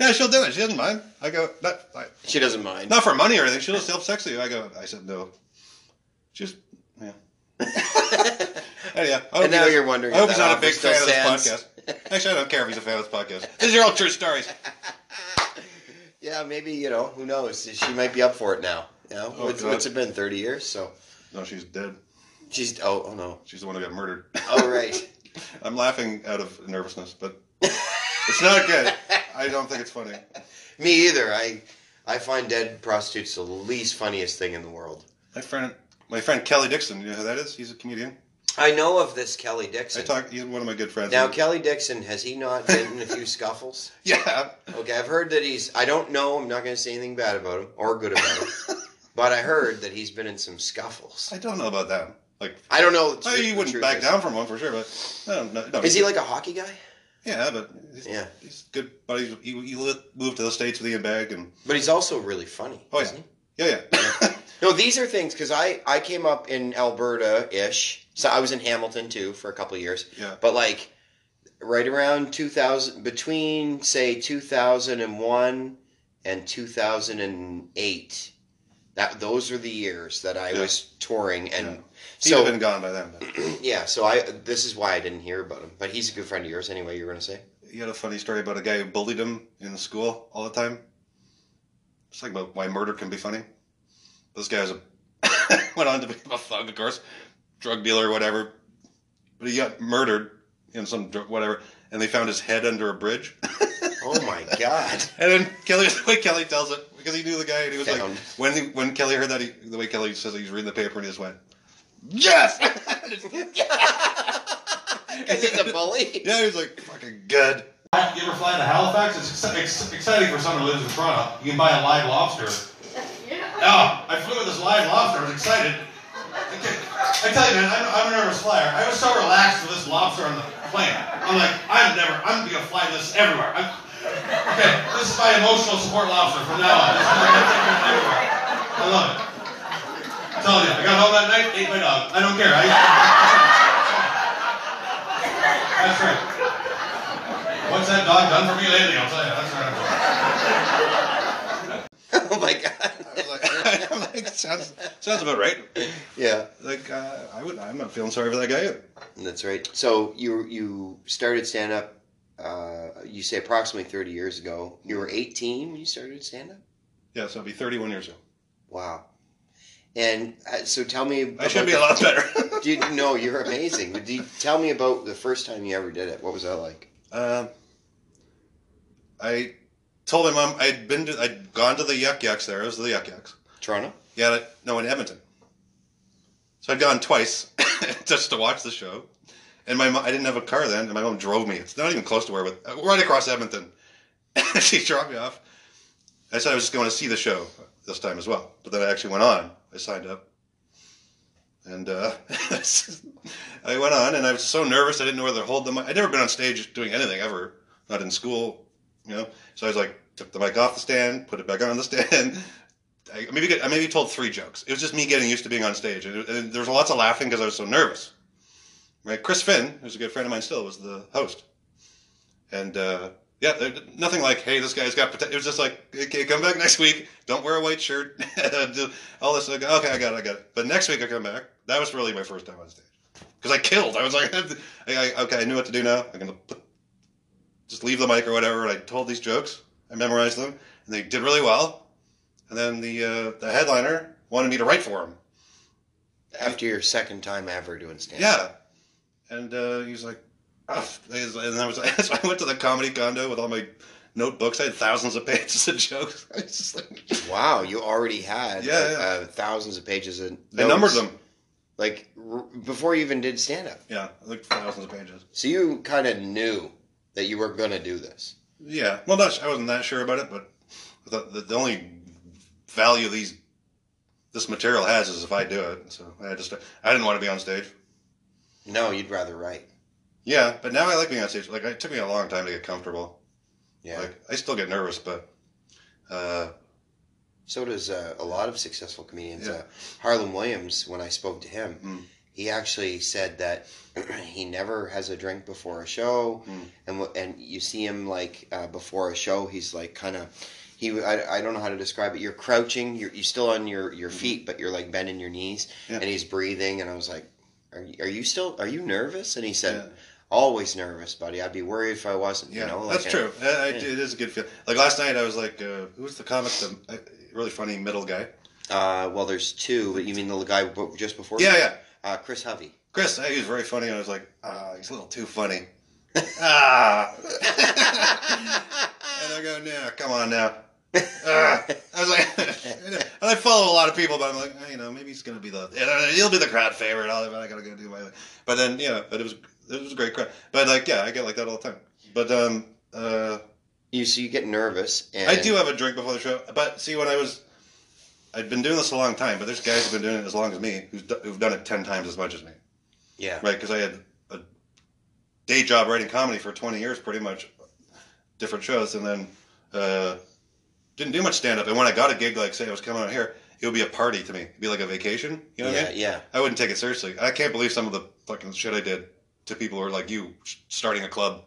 A: Yeah, she'll do it. She doesn't mind. I go, "Not like,
B: She doesn't mind.
A: not for money or anything. She'll just have sex with you." I go, "I said no." Just yeah. Anyhow, I hope
B: And now you're wondering
A: I hope
B: if
A: he's
B: that
A: not a big fan of this podcast. Actually, I don't care if he's a fan of this podcast. These are all true stories.
B: Yeah, maybe you know who knows. She might be up for it now. You know,
A: Oh,
B: what's,
A: God.
B: what's it been? Thirty years. So
A: No, she's dead.
B: she's oh oh no.
A: She's the one who got murdered.
B: Oh right.
A: I'm laughing out of nervousness, but it's not good. I don't think it's funny.
B: Me either. I I find dead prostitutes the least funniest thing in the world.
A: My friend, my friend Kelly Dixon, you know who that is? He's a comedian.
B: I know of this Kelly Dixon.
A: I talk. He's one of my good friends.
B: now Kelly Dixon has he not been in a few scuffles?
A: yeah,
B: Okay, I've heard that he's. I don't know. I'm not going to say anything bad about him or good about him. but I heard that he's been in some scuffles.
A: I don't know about that. Like,
B: I don't know.
A: oh, he wouldn't back down from one for sure, but I don't know. No,
B: Is he like a hockey guy?
A: Yeah, but he's,
B: Yeah.
A: he's good But He, he moved to the states with Ian Bagg, and
B: But he's also really funny.
A: Oh, yeah.
B: isn't he?
A: yeah, yeah.
B: No, these are things because I I came up in Alberta ish. So I was in Hamilton too for a couple of years.
A: Yeah.
B: But like right around 2000 between say 2001 and 2008 that those are the years that I
A: Yeah.
B: was touring and
A: Yeah. He'd
B: so
A: have been gone by then. But
B: yeah, so I this is why I didn't hear about him. But he's a good friend of yours anyway, you were going to say.
A: he had a funny story about a guy who bullied him in school all the time. It's like about why murder can be funny. This guy was a went on to be a thug, of course, drug dealer, or whatever. But he got murdered in some whatever, and they found his head under a bridge.
B: Oh my god.
A: And then Kelly, the way Kelly tells it, because he knew the guy, and he was like, when he, when Kelly heard that, he, the way Kelly says it, he's reading the paper, and he just went, "Yes!"
B: Because he's a bully.
A: yeah, he's like, "Fucking good."
E: You ever fly to Halifax? It's exci- ex- exciting for someone who lives in Toronto. You can buy a live lobster. yeah. Oh, I flew with this live lobster. I was excited. Okay. I tell you, man, I'm, I'm a nervous flyer. I was so relaxed with this lobster on the plane. I'm like, I'm never, I'm gonna fly this everywhere. I'm, okay, this is my emotional support lobster from now on. This is my, I'm taking it everywhere. I love it. I'm telling you, I got home that night, ate my dog. I don't care. I, that's right. What's that dog done for me lately? I'll tell you. That's right.
B: oh my god.
A: I was like, I'm like sounds sounds about right.
B: Yeah,
A: Like uh, I would, I'm not feeling sorry for that guy. Either.
B: that's right. So you you started stand up. Uh, you say approximately thirty years ago. You were eighteen when you started stand up.
A: Yeah, so it'd be 31 years ago.
B: Wow. And uh, so tell me.
A: I should be a lot better.
B: Do you, no, you're amazing. But do you, tell me about the first time you ever did it. What was that like?
A: Um, I told my mom I'd been to, I'd gone to the Yuk Yuk's there. It was the Yuk Yuk's.
B: Toronto.
A: Yeah, no, in Edmonton. So I'd gone twice just to watch the show, and my mom, I didn't have a car then, and my mom drove me. It's not even close to where, but uh, right across Edmonton. she dropped me off. I said I was just going to see the show this time as well, but then I actually went on. I signed up, and uh, I went on, and I was so nervous I didn't know whether to hold the mic. I'd never been on stage doing anything ever, not in school, you know. So I was like, took the mic off the stand, put it back on the stand. I maybe I maybe told three jokes. It was just me getting used to being on stage, and, and there was lots of laughing because I was so nervous. Right, Chris Finn, who's a good friend of mine still, was the host, and uh, yeah, nothing like, hey, this guy's got potential. It was just like, okay, come back next week. Don't wear a white shirt. All this. like, Okay, I got it, I got it. But next week I come back. That was really my first time on stage because I killed. I was like, I, I, okay, I knew what to do now. I'm gonna put, just leave the mic or whatever. And I told these jokes. I memorized them, and they did really well. And then the uh, the headliner wanted me to write for him.
B: After your second time ever doing stand up.
A: Yeah. And uh, he was like, oh. and I was so I went to the comedy condo with all my notebooks. I had thousands of pages of jokes. I was just like,
B: Wow, you already had
A: Yeah,
B: like,
A: yeah.
B: Uh, thousands of pages of
A: I numbered them.
B: like r- before you even did stand up.
A: Yeah, like thousands of pages.
B: So you kind of knew that you were going to do this.
A: Yeah, well, not, I wasn't that sure about it, but I thought the, the only value these this material has is if I do it. So I just I didn't want to be on stage.
B: No, you'd rather write.
A: Yeah, but now I like being on stage. Like it took me a long time to get comfortable.
B: Yeah.
A: Like I still get nervous, but uh,
B: so does uh, a lot of successful comedians.
A: Yeah.
B: Uh, Harland Williams, when I spoke to him,
A: Mm.
B: he actually said that he never has a drink before a show,
A: Mm.
B: and and you see him like uh, before a show, he's like kind of. He, I, I don't know how to describe it. You're crouching. You're, you're still on your, your feet, but you're like bending your knees,
A: Mm-hmm. Yeah.
B: and he's breathing. And I was like, "Are you, are you still? Are you nervous?" And he said,
A: Yeah.
B: "Always nervous, buddy. I'd be worried if I wasn't."
A: yeah,
B: you know,
A: that's
B: like,
A: true. I, I,
B: yeah.
A: It is a good feel. Like last night, I was like, uh, who was the comic? The uh, really funny middle guy.
B: Uh, well, there's two, but you mean the guy just before?
A: Yeah, yeah.
B: Uh, Chris Hovey.
A: Chris, he was very funny, and I was like, ah, he's a little too funny. ah. and I go, no, come on now. Ah. I was like, and I follow a lot of people, but I'm like, eh, you know, maybe he's gonna be the, he'll be the crowd favorite. I'll, I gotta go do my, but then, you know, but it was, it was a great crowd. But like, yeah, I get like that all the time. But um, uh,
B: You so you get nervous, and
A: I do have a drink before the show. But see, when I was, I'd been doing this a long time, but there's guys who've been doing it as long as me who's, who've done it ten times as much as me.
B: Yeah,
A: right? Because I had a day job writing comedy for 20 years, pretty much, different shows, and then uh, didn't do much stand up. And when I got a gig, like say I was coming out here, it would be a party to me. It'd be like a vacation. You know what
B: yeah,
A: I mean?
B: yeah.
A: I wouldn't take it seriously. I can't believe some of the fucking shit I did to people who are like you, starting a club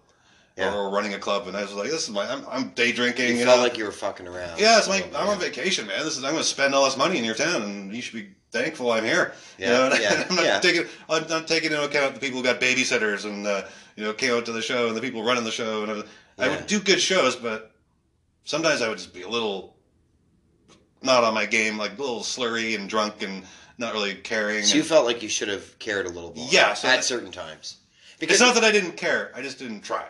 B: Yeah.
A: or, running a club, and I was like, this is my, I'm, I'm day drinking.
B: You
A: You,
B: felt
A: know?
B: like you were fucking around.
A: Yeah, it's like I'm
B: yeah.
A: on vacation, man. This is I'm going to spend all this money in your town, and you should be thankful I'm here.
B: Yeah,
A: you know?
B: yeah,
A: I'm not
B: yeah.
A: taking I'm not taking into account the people who got babysitters and uh, you know, came out to the show and the people running the show, and I, was- I would do good shows, but sometimes I would just be a little not on my game, like a little slurry and drunk and not really caring.
B: So you
A: and-
B: felt like you should have cared a little more.
A: Yeah, so
B: at
A: that-
B: certain times.
A: It's not that I didn't care; I just didn't try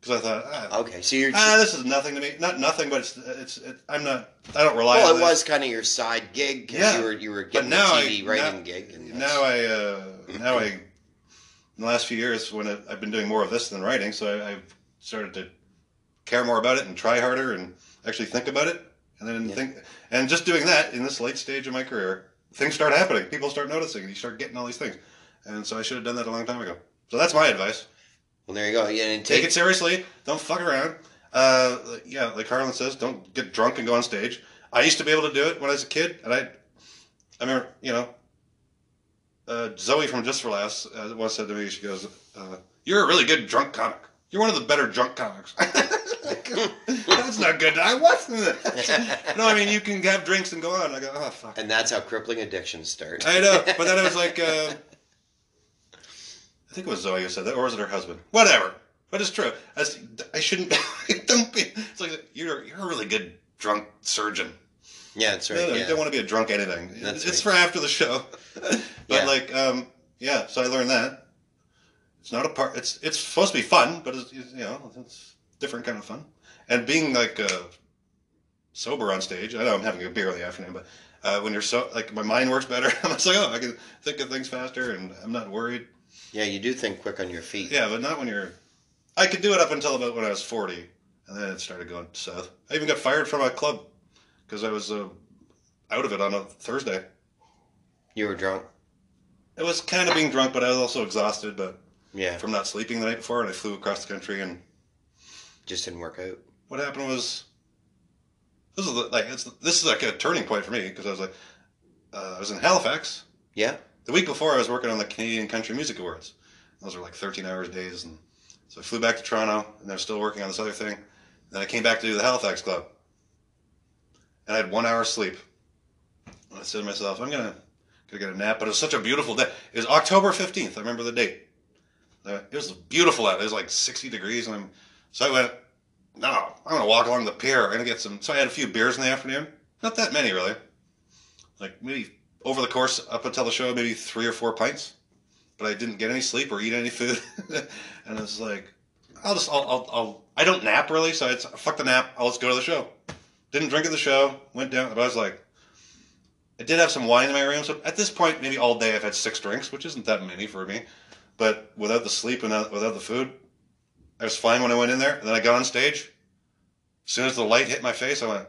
A: because I thought, ah,
B: okay, so you're.
A: ah, this is nothing to me. Not nothing, but it's it's. It, I'm not. I don't rely
B: well,
A: on
B: it
A: this.
B: was kind of your side gig because
A: Yeah.
B: you were you were
A: But
B: getting
A: now
B: a TV
A: I
B: writing
A: now,
B: gig. And
A: now I uh, now I in the last few years when it, I've been doing more of this than writing, so I, I've started to care more about it and try harder and actually think about it, and then
B: Yeah.
A: think and just doing that in this late stage of my career, things start happening. People start noticing, and you start getting all these things, and so I should have done that a long time ago. So that's my advice.
B: well, there you go. Yeah, and
A: Take
B: take,
A: it seriously. Don't fuck around. Uh, yeah, like Harland says, don't get drunk and go on stage. I used to be able to do it when I was a kid, and I, I remember, you know, uh, Zoe from Just for Laughs uh, once said to me, she goes, uh, "You're a really good drunk comic. You're one of the better drunk comics." That's not good. I wasn't. no, I mean you can have drinks and go on. I go, oh fuck.
B: and that's how crippling addictions start.
A: I know, but then it was like, uh, I think it was Zoe who said that, or was it her husband? Whatever. But it's true. I shouldn't. don't be. It's like you're you're a really good drunk surgeon.
B: yeah, that's right.
A: No, no,
B: yeah.
A: You don't want to be a drunk anything.
B: That's
A: it's
B: right.
A: for after the show. but
B: Yeah.
A: like, um, yeah. So I learned that it's not a part. It's it's supposed to be fun, but it's you know it's different kind of fun. And being like uh, sober on stage, I know I'm having a beer in the afternoon, but uh, when you're so like my mind works better. I'm just like, oh, I can think of things faster, and I'm not worried.
B: Yeah, you do think quick on your feet.
A: Yeah, but not when you're. I could do it up until about when I was 40, and then it started going south. I even got fired from a club because I was uh, out of it on a Thursday.
B: You were drunk.
A: It was kind of being drunk, but I was also exhausted, but
B: Yeah,
A: from not sleeping the night before, and I flew across the country. And
B: just didn't work out.
A: what happened was, this is like it's, this is like a turning point for me because I was like, uh, I was in Halifax
B: Yeah,
A: the week before. I was working on the Canadian Country Music Awards. Those were like 13 hours days, and so I flew back to Toronto, and I was still working on this other thing. And then I came back to do the Halifax Club, and I had one hour sleep. And I said to myself, I'm gonna gonna get a nap. But it was such a beautiful day. It was October 15th. I remember the date. Uh, It was beautiful out. It was like 60 degrees, and I'm so I went. No, I'm gonna walk along the pier. I'm gonna get some. So I had a few beers in the afternoon. Not that many, really. Like maybe over the course up until the show, maybe three or four pints. But I didn't get any sleep or eat any food, and I was like, I'll just, I'll, I'll, I'll I don't nap really, so it's fuck the nap. I'll just go to the show. Didn't drink at the show. Went down, but I was like, I did have some wine in my room. So at this point, maybe all day I've had six drinks, which isn't that many for me. But without the sleep and without the food, I was fine when I went in there. And then I got on stage. As soon as the light hit my face, I went.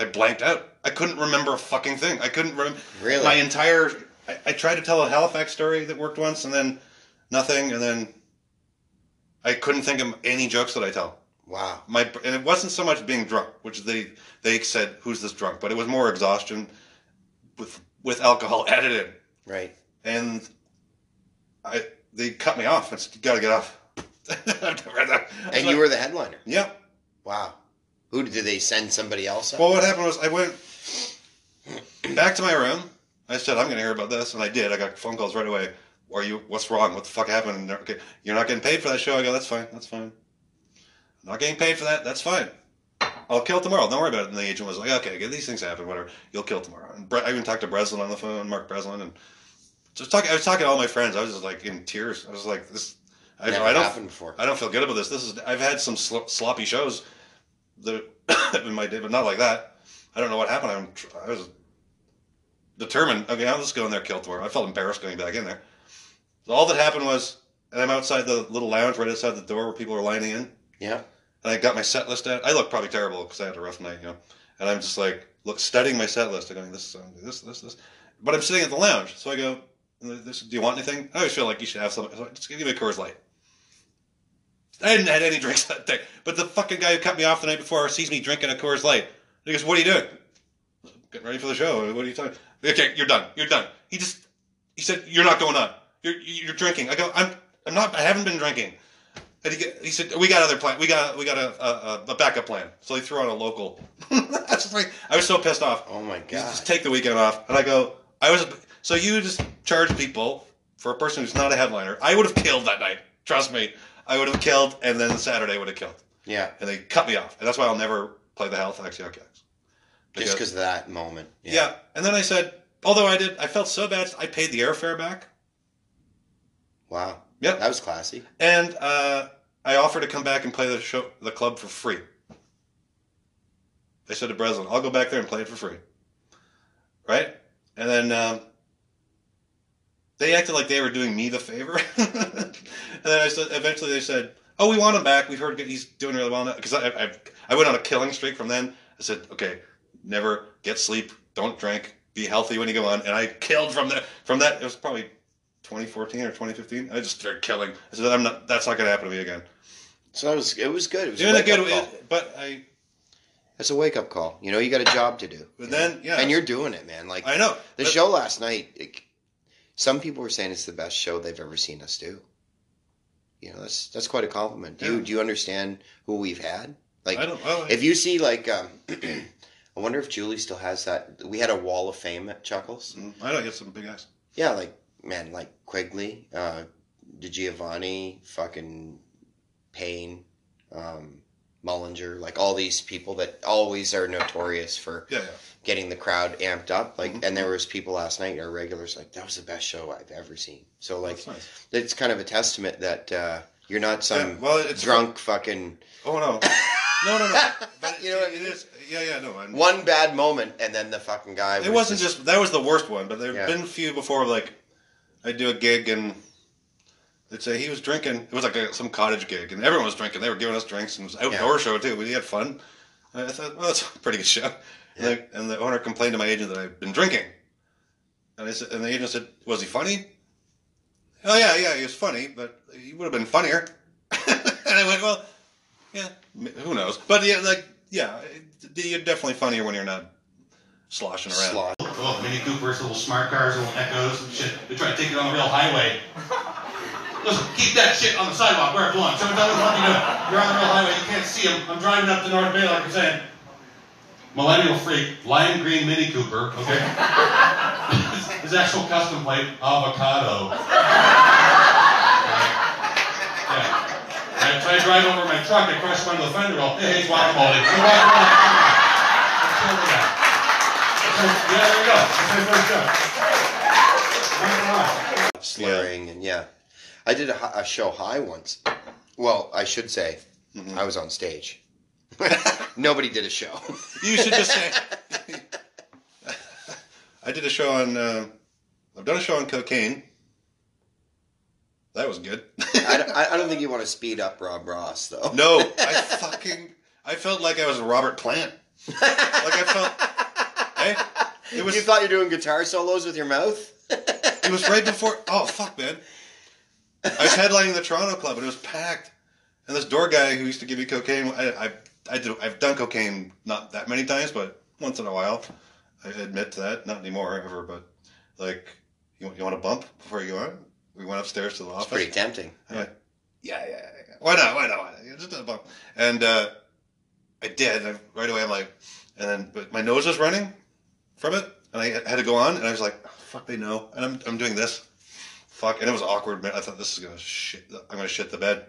A: I blanked out. I couldn't remember a fucking thing. I couldn't remember
B: Really?
A: my entire. I, I tried to tell a Halifax story that worked once, and then nothing, and then I couldn't think of any jokes that I tell.
B: wow.
A: My and it wasn't so much being drunk, which they they said who's this drunk, but it was more exhaustion with with alcohol added in,
B: Right.
A: and I they cut me off. It's got to get off. I've never had that. I was
B: And you were the headliner.
A: yeah.
B: Wow. Who did they send somebody else? Up?
A: Well, what happened was I went back to my room. I said, "I'm going to hear about this," and I did. I got phone calls right away. Are you? What's wrong? What the fuck happened? And okay, you're not getting paid for that show. I go, "That's fine. That's fine. I'm not getting paid for that. That's fine. I'll kill tomorrow. Don't worry about it." And the agent was like, "Okay, okay these things happen. Whatever. You'll kill tomorrow." And Bre- I even talked to Breslin on the phone, Mark Breslin, and just talking. I was talking to all my friends. I was just like in tears. I was like, "This." I,
B: Never
A: I don't.
B: happened before.
A: I don't feel good about this. This is. I've had some sl- sloppy shows that in my day, but not like that. I don't know what happened. I'm, I was determined. Okay, I'll just go in there, kill tomorrow. I felt embarrassed going back in there. So all that happened was, and I'm outside the little lounge right outside the door where people are lining in,
B: Yeah.
A: and I got my set list out. I look probably terrible because I had a rough night, you know. And I'm just like, look, studying my set list. I'm going, this, um, this, this, this. But I'm sitting at the lounge, so I go, this, do you want anything? I always feel like you should have something. So just give me a Coors Light. I hadn't had any drinks that day. But the fucking guy who cut me off the night before sees me drinking a Coors Light. He goes, "What are you doing?" Getting ready for the show. What are you talking? Okay, you're done. You're done. He just he said, "You're not going on. You're you're drinking." I go, "I'm I'm not. I haven't been drinking." And he, he said, "We got other plan. We got we got a, a, a backup plan." So he threw on a local. That's just like I was so pissed off.
B: Oh my god.
A: just take the weekend off. And I go, I was so you just charge people for a person who's not a headliner. I would have killed that night. Trust me, I would have killed, and then Saturday would have killed,
B: Yeah.
A: and they cut me off, and that's why I'll never play the Halifax Yuk's.
B: Just because of that moment.
A: Yeah. and then I said, although I did, I felt so bad, I paid the airfare back,
B: Wow.
A: Yep.
B: That was classy.
A: and uh, I offered to come back and play the show, the club for free. I said to Breslin, I'll go back there and play it for free. Right? And then um, they acted like they were doing me the favor. and then I said, eventually they said, "Oh, we want him back. We've heard he's doing really well now." Because I, I, I went on a killing streak from then. I said, "Okay, never get sleep, don't drink, be healthy when you go on." And I killed from that. From that, it was probably 2014 or 2015. I just started killing. I said, "I'm not. That's not going to happen to me again."
B: So that was it was good. It was
A: Doing
B: a
A: good,
B: call.
A: but I.
B: It's a wake up call. You know, you got a job to do.
A: But then,
B: know?
A: yeah.
B: and you're doing it, man. Like
A: I know
B: the show last night. It, some people were saying it's the best show they've ever seen us do. You know, that's that's quite a compliment. Do you do you understand who we've had? Like,
A: I don't. Well,
B: if you see like, um, I wonder if Julie still has that. We had a wall of fame at Chuckles.
A: Mm, I know. Get some big guys.
B: Yeah, like man, like Quigley, uh, DiGiovanni, fucking Payne, um, Mullinger, like all these people that always are notorious for
A: Yeah, yeah.
B: getting the crowd amped up. Like,
A: Mhm.
B: and there was people last night, our regulars, like that was the best show I've ever seen. So like,
A: nice.
B: it's kind of a testament that uh, you're not some
A: Yeah, well, it's
B: drunk fucking
A: Oh no, no, no, no. But
B: You know what I
A: it
B: mean?
A: Yeah, yeah, no. I'm,
B: one bad moment, and then the fucking guy.
A: it wasn't just that was the worst one, but there've
B: Yeah.
A: been a few before. Like, I'd do a gig and they'd say he was drinking. It was like a, some cottage gig, and everyone was drinking. They were giving us drinks, and it was an outdoor show too. We had fun. And I thought, well, that's a pretty good show. And, the, and the owner complained to my agent that I'd been drinking, and I said, and the agent said, was he funny? Oh yeah, yeah, he was funny, but he would have been funnier. and I went, well, yeah, who knows? But yeah, like, yeah, you're definitely funnier when you're not sloshing around.
B: Slot.
E: Little oh, Mini Coopers, little smart cars, little Echoes and shit. They try to take it on the real highway. Listen, keep that shit on the sidewalk where it belongs. What you do, you're on the real highway, you can't see them. I'm driving up to North Bay, like I'm saying. Millennial freak, lime green Mini Cooper, okay? His actual custom plate, avocado. Yeah. I try to drive over my truck, I crash into the fender well, hey, it's guacamole. It's guacamole. Yeah, there we go. That's my first
B: slurring and yeah i did a, a show high once well i should say
A: Mhm.
B: i was on stage nobody did a show
A: You should just say. I did a show on. Uh, I've done a show on cocaine. That was good.
B: I, don't- I, I don't think you want to speed up rob ross though
A: no, I fucking. I felt like I was Robert Plant. Like I felt. Hey, it was.
B: you thought you were doing guitar solos with your mouth
A: It was right before. Oh fuck, man! I was headlining the Toronto club, and it was packed. And this door guy who used to give me cocaine. I, I, I do. I've done cocaine not that many times, but once in a while. I admit to that. Not anymore, ever. But like, you, you want a bump before you go on? We went upstairs to the
B: it's
A: office.
B: pretty tempting
A: I'm like, yeah, yeah, yeah, yeah. Why not? Why not? Why not? Just a bump. And uh, I did. And I, right away, I'm like, and then, but my nose was running from it, and I had to go on, and I was like, oh, fuck, they know. And I'm, I'm doing this. Fuck. And it was awkward, man. I thought this is gonna shit. I'm gonna shit the bed.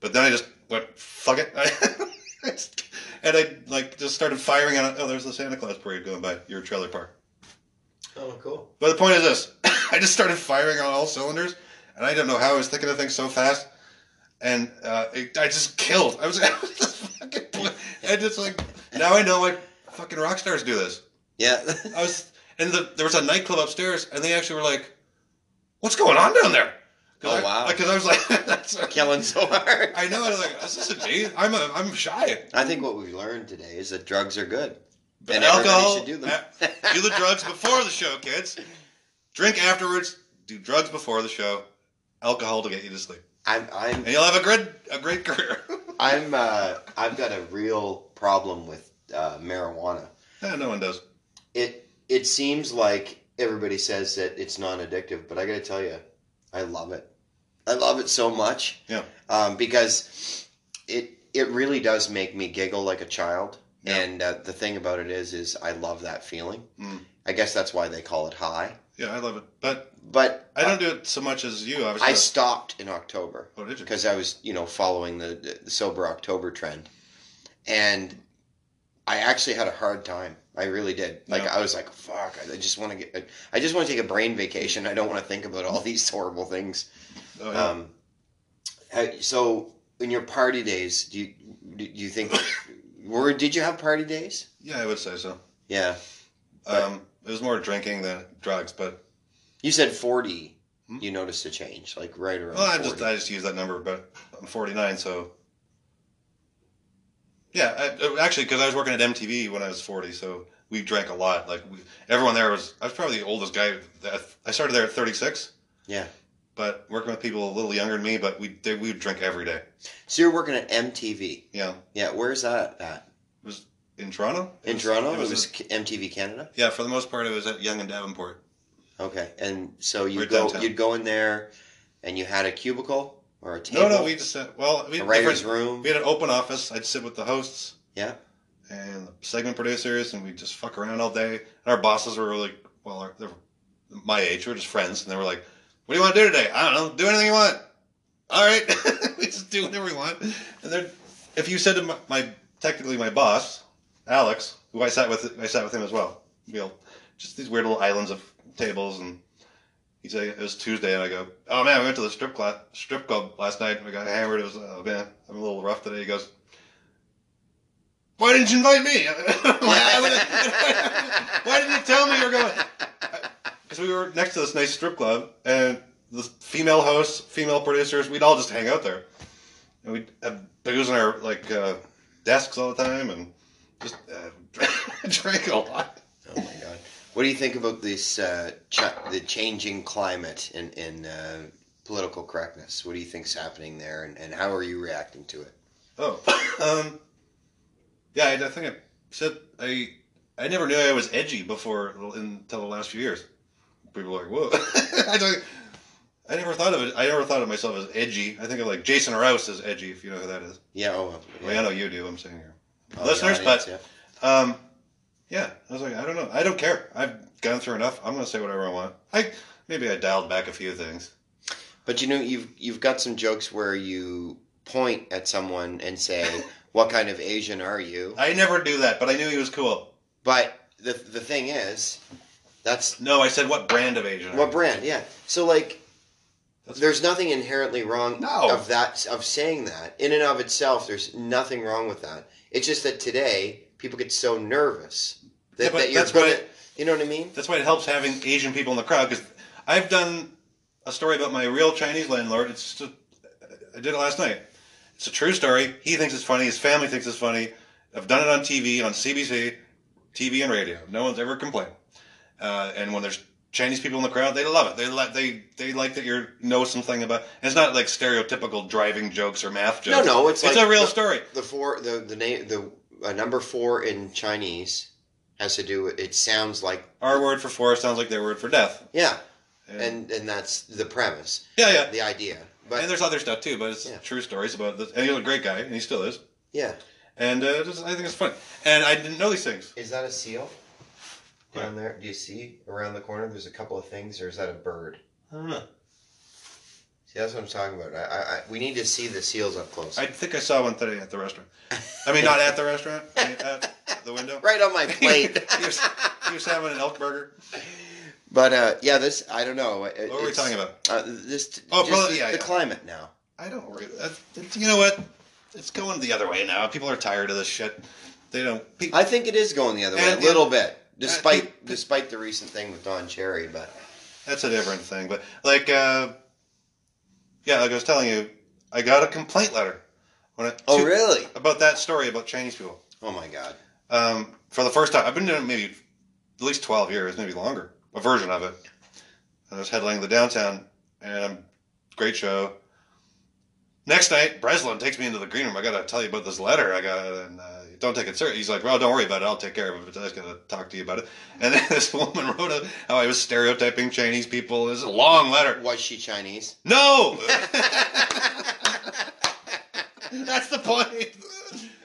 A: But then I just went, fuck it. and I like just started firing on. Oh, there's the Santa Claus parade going by your trailer park.
B: oh cool
A: But the point is this: I just started firing on all cylinders, and I don't know how I was thinking of things so fast, and uh, it, I just killed. I was, I was just fucking, I just like now I know why fucking rock stars do this.
B: yeah
A: I was, and the, there was a nightclub upstairs, and they actually were like, "What's going on down there?"
B: Oh, wow.
A: Because I was like, That's,
B: killing so hard
A: I know. I was like, "This isn't me. I'm a, I'm shy."
B: i think what we've learned today is that drugs are good
A: But
B: and
A: alcohol,
B: should do them
A: uh, do the drugs before the show, kids. Drink afterwards. Do drugs before the show. Alcohol to get you to sleep,
B: i'm i'm
A: and you'll have a great a great career.
B: i'm uh i've got a real problem with uh marijuana
A: yeah, no one does.
B: it it seems like everybody says that it's non-addictive, but I got to tell you, I love it. I love it so much.
A: Yeah.
B: Um, because it it really does make me giggle like a child.
A: Yeah.
B: And uh, the thing about it is, is I love that feeling.
A: Mm.
B: I guess that's why they call it high.
A: Yeah, I love it, but
B: But
A: I don't do it so much as you. Obviously,
B: I stopped in October
A: oh, did you?
B: because I was, you know, following the, the sober October trend, and I actually had a hard time. I really did. Like
A: Yeah.
B: I was like, "Fuck!" I just want to get. I just want to take a brain vacation. I don't want to think about all these horrible things.
A: Oh, yeah.
B: Um, so in your party days, do you do you think were did you have party days?
A: yeah, I would say so.
B: Yeah,
A: Um, it was more drinking than drugs, but
B: you said forty.
A: Hmm?
B: You noticed a change, like right around.
A: well, I
B: 40.
A: just I just use that number. But I'm 49, so yeah. I, uh, actually, because I was working at MTV when I was 40, so we drank a lot. Like we, everyone there was. I was probably the oldest guy. That, I started there at 36.
B: Yeah.
A: But working with people a little younger than me, but we they, we would drink every day.
B: So you're working at MTV.
A: Yeah,
B: Yeah, where's that at?
A: it was in Toronto. It
B: In
A: was-
B: Toronto?
A: It was,
B: K- MTV Canada.
A: yeah, for the most part, it was at Yonge and Davenport.
B: Okay, and so you go,
A: downtown.
B: you'd go in there, and you had a cubicle or a table.
A: No, no, we just sat, well, we
B: a
A: had
B: writer's
A: different-
B: room.
A: We had an open office. I'd sit with the hosts.
B: Yeah.
A: And the segment producers, and we'd just fuck around all day. And our bosses were really well, our- they were my age. We were just friends, and they were like, "What do you want to do today?" I don't know. Do anything you want. All right, we just do whatever we want. And then, if you said to my, my technically my boss, Alex, who I sat with, I sat with him as well. Know, just these weird little islands of tables, and he said it was Tuesday, and I go, "Oh man, we went to the strip club, strip club last night. and We got hammered. It was, oh man, I'm a little rough today." He goes, "Why didn't you invite me? why, didn't you tell me you were going?" Because we were next to this nice strip club, and the female hosts, female producers, we'd all just hang out there, and we'd have booze on our like uh, desks all the time, and just uh, drink a lot.
B: Oh my god. What do you think about this uh, ch- the changing climate in in uh, political correctness? What do you think's happening there, and, and how are you reacting to it?
A: Oh, um, yeah, I, I think I said I I never knew I was edgy before until the last few years. People were like, "Whoa!" I don't. I never thought of it. I never thought of myself as edgy. I think of like Jason Rouse as edgy, if you know who that is.
B: Yeah. Oh.
A: I, mean, I know you do. I'm saying here,
B: Oh,
A: listeners, but
B: yeah.
A: um, yeah, I was like, I don't know. I don't care. I've gone through enough. I'm gonna say whatever I want. I maybe I dialed back a few things.
B: But you know, you've you've got some jokes where you point at someone and say, "What kind of Asian are you?"
A: I never do that, but I knew he was cool.
B: But the the thing is, that's
A: No, I said what brand of Asian? are
B: what
A: you?"
B: brand. Yeah. So like,
A: That's-
B: there's nothing inherently wrong
A: No.
B: of that of saying that in and of itself. There's nothing wrong with that. It's just that today people get so nervous that,
A: Yeah, but
B: that
A: that's why-
B: gonna. You know what I mean?
A: That's why it helps having Asian people in the crowd because I've done a story about my real Chinese landlord. It's just, I did it last night. It's a true story. He thinks it's funny. His family thinks it's funny. I've done it on TV, on CBC, TV and radio. No one's ever complained. Uh, and when there's Chinese people in the crowd, they love it. They like they they like that you know something about. It's not like stereotypical driving jokes or math jokes.
B: No, no, it's
A: it's
B: like
A: a real
B: the-
A: story.
B: The four, the the name, the uh, number four in Chinese has to do. It sounds like
A: Our word for forest sounds like their word for death.
B: yeah,
A: And,
B: and and that's the premise,
A: yeah, yeah.
B: the idea. But
A: and there's other stuff too, but it's
B: Yeah.
A: true stories about this. And he's a great guy, and he still is.
B: yeah,
A: And uh, just, I think it's fun. And I didn't know these things.
B: is that a seal down there? Do you see around the corner? There's a couple of things, or is that a bird?
A: I don't know.
B: See, that's what I'm talking about. I, I, I we need to see the seals up close.
A: I think I saw one today at the restaurant. I mean, not at the restaurant, I mean, at the window.
B: right on my plate.
A: he, was, he was having an elk burger.
B: but uh, yeah, this I don't know. It,
A: What were we
B: it's-
A: talking about?
B: Uh, this
A: Oh,
B: just
A: probably-
B: the,
A: yeah,
B: the
A: yeah.
B: climate now.
A: I don't worry. That, you know what? It's going the other way now. People are tired of this shit. They don't. Pe-
B: I think it is going the other way
A: And-
B: a little bit, despite despite the recent thing with Don Cherry. But
A: that's a different thing. But like, uh, yeah, like I was telling you, I got a complaint letter. When I,
B: oh
A: two-
B: really?
A: About that story about Chinese people.
B: Oh my god.
A: um, for the first time. I've been doing it maybe at least 12 years, maybe longer, a version of it. I was headlining the downtown, and great show. Next night, Breslin takes me into the green room. I got to tell you about this letter I got, and uh, don't take it serious. He's like, well, don't worry about it. I'll take care of it, but I was going to talk to you about it. And then this woman wrote a, how I was stereotyping Chinese people. It's a long letter.
B: Was she Chinese?
A: No! That's the point.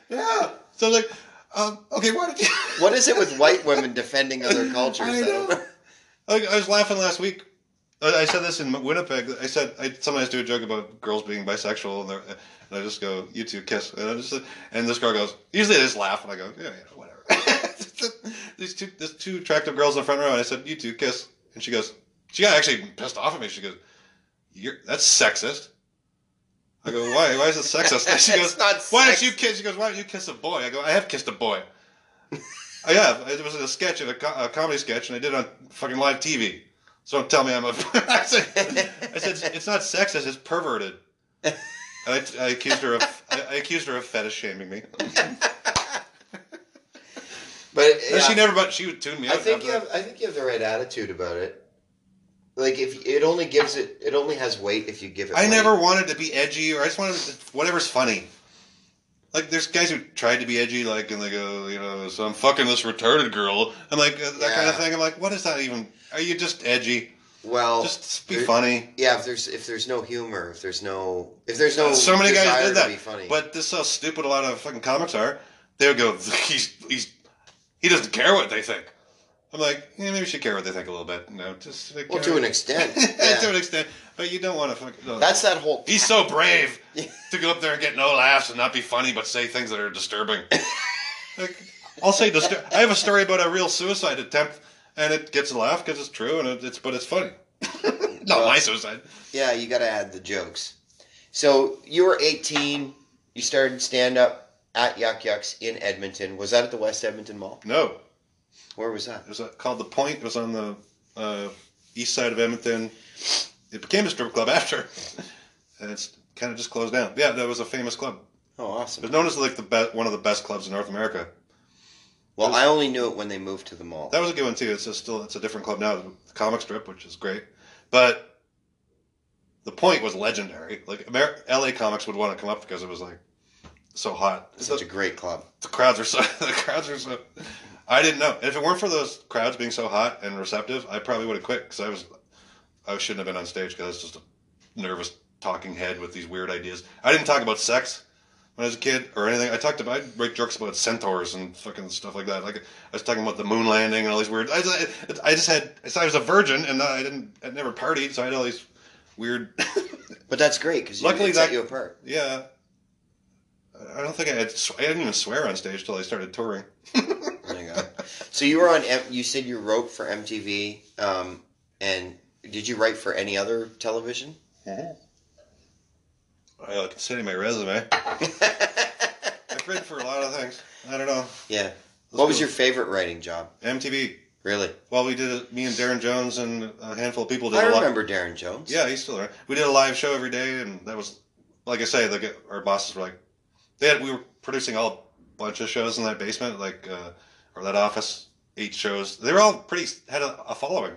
A: yeah. So I was like, um, okay, why did you...
B: What is it with white women defending other cultures?
A: I know. I, I was laughing last week. I, I said this in Winnipeg. I said I sometimes do a joke about girls being bisexual, and, they're- and I just go, "You two kiss," and just and this girl goes. Usually I just laugh, and I go, "Yeah, yeah, whatever." These two, there's two attractive girls in the front row, and I said, "You two kiss," and she goes, she got actually pissed off at me. She goes, "You're that's sexist." I go, "Why? Why is it sexist?" And she goes,
B: not
A: "Why don't you kiss?" She goes, "Why don't you kiss a boy?" I go, "I have kissed a boy." I have. It was a sketch, a, co- a comedy sketch, and I did it on fucking live TV. So don't tell me I'm a. I said, I said it's not sexist, it's perverted. And I, I accused her of. I, I accused her of fetish shaming me.
B: But yeah,
A: She never, but she would tune me out.
B: I think you have. I think you have the right attitude about it. Like if it only gives it, it only has weight if you give it.
A: I
B: weight.
A: never wanted to be edgy, or I just wanted to, whatever's funny. Like there's guys who tried to be edgy, like and they go, you know, so I'm fucking this retarded girl. I'm like uh, that kind of thing. I'm like, what is that even? Are you just edgy?
B: Well,
A: Just be
B: there-
A: funny.
B: Yeah, if there's if there's no humor, if there's no if there's no
A: so many guys did that.
B: be funny.
A: But this is how stupid a lot of fucking comics are. They would go, he's he's he doesn't care what they think. I'm like, yeah, maybe you should care what they think a little bit. You know, just like,
B: well, to an extent,
A: to an extent, but you don't want to fucking. no.
B: that's that whole.
A: He's so brave to go up there and get no laughs and not be funny, but say things that are disturbing. like, I'll say distur- I have a story about a real suicide attempt, and it gets a laugh because it's true, and it's but it's funny. not my suicide.
B: Yeah, you got to add the jokes. So you were 18. You started stand up at Yuk Yuk's in Edmonton. Was that at the West Edmonton Mall?
A: No,
B: Where was that?
A: It was uh, called The Point. It was on the uh, east side of Edmonton. It became a strip club after, and it's kind of just closed down. Yeah, that was a famous club.
B: Oh,
A: It
B: awesome.
A: was known as like the be- one of the best clubs in North America.
B: Well, I only knew it when they moved to the mall.
A: That was a good one too. It's a still it's a different club now, the comic strip, which is great. But the Point was legendary. Like Amer- L.A. comics would want to come up because it was like so hot.
B: Such
A: the,
B: a great club.
A: the crowds are so the crowds are so. I didn't know. If it weren't for those crowds being so hot and receptive, I probably would have quit because I was I shouldn't have been on stage because I was just a nervous talking head with these weird ideas. I didn't talk about sex when I was a kid or anything. I talked about I'd make jokes about centaurs and fucking stuff like that. Like I was talking about the moon landing and all these weird. I just, I just had I was a virgin and I didn't I never partied, so I had all these weird.
B: But that's great because
A: Luckily
B: set
A: that-
B: you apart.
A: yeah. I don't think I had. I didn't even swear on stage till I started touring.
B: So you were on. You said you wrote for MTV, um, and did you write for any other television?
A: I can send you my resume. I've written for a lot of things. I don't know.
B: yeah.
A: Let's
B: What was your favorite writing job?
A: MTV?
B: Really?
A: Well, we did it. Me and Darren Jones and a handful of people did
B: I
A: a lot.
B: I remember Darren Jones.
A: Yeah, he's still around. We did a live show every day, and that was, like I say, like our bosses were like, they had. We were producing all a bunch of shows in that basement, like uh, or that office, eight shows. They were all pretty had a, a following.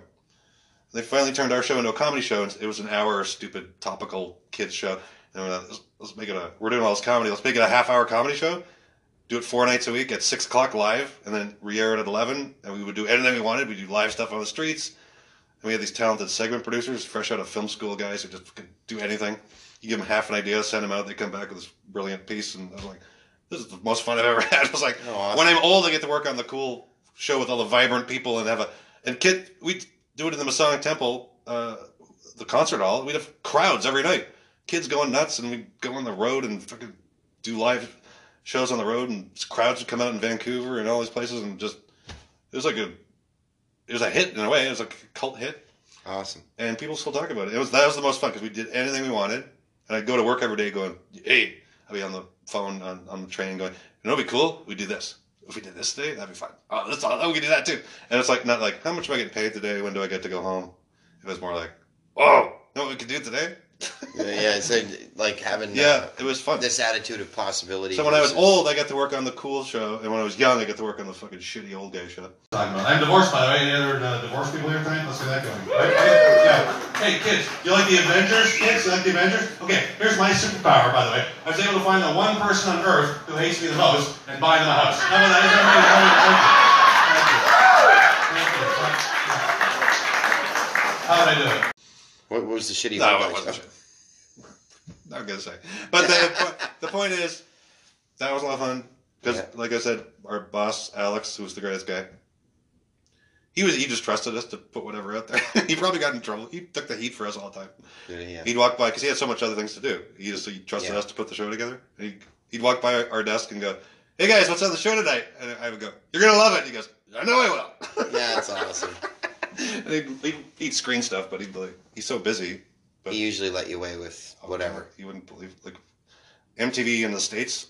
A: They finally turned our show into a comedy show, and it was an hour stupid topical kids show. And we're like, let's, let's make it a. We're doing all this comedy. Let's make it a half hour comedy show. Do it four nights a week at six o'clock live, and then re-air it at eleven. And we would do anything we wanted. We would do live stuff on the streets. And we had these talented segment producers, fresh out of film school guys who just could do anything. You give them half an idea, send them out, they come back with this brilliant piece, and I was like, "This is the most fun I've ever had." I was like,
B: Oh, awesome.
A: when I'm old, I get to work on the cool show with all the vibrant people and have a and kid. We do it in the Masonic Temple, uh, the concert hall. We'd have crowds every night, kids going nuts, and we go on the road and fucking do live shows on the road, and crowds would come out in Vancouver and all these places, and just it was like a it was a hit in a way. It was like a cult hit
B: Awesome.
A: and people still talk about it. It was that was the most fun because we did anything we wanted, and I'd go to work every day going, "Hey," I'd be on the phone on, on the train going, "You know, it'd be cool. We do this. If we did this today, that'd be fun. Oh, that's all. Oh, we can do that too." And it's like not like how much am I getting paid today? When do I get to go home? It was more like, "Oh, you know what we could do today?"
B: Yeah, yeah, it's uh, like having
A: yeah,
B: uh,
A: it was fun.
B: this attitude of possibility.
A: So when I was old, I got to work on the cool show, and when I was young, I got to work on the fucking shitty old guy show.
E: Talking about. I'm divorced, by the way. Any other uh, divorced people here tonight? Let's get that going. Right? right? Yeah. Hey, kids, you like the Avengers? Kids, you like the Avengers? Okay, here's my superpower, by the way. I was able to find the one person on Earth who hates me the most and buy them a house. How about that? How did I do it?
B: What was the shitty?
A: No, it wasn't.
B: show?
A: Not gonna say. But the the point is, that was a lot of fun because,
B: Yeah.
A: like I said, our boss Alex, who was the greatest guy, he was he just trusted us to put whatever out there. he probably got in trouble. He took the heat for us all the time.
B: Yeah.
A: He'd walk by because he had so much other things to do. He just he trusted
B: Yeah.
A: us to put the show together. He'd, he'd walk by our desk and go, "Hey guys, what's on the show tonight?" And I would go, "You're gonna love it." He goes, "I know I will."
B: Yeah, that's awesome.
A: He'd, he'd, he'd screen stuff, but he'd be like, he's so busy. But
B: He usually let you away with whatever.
A: You wouldn't believe like MTV in the states.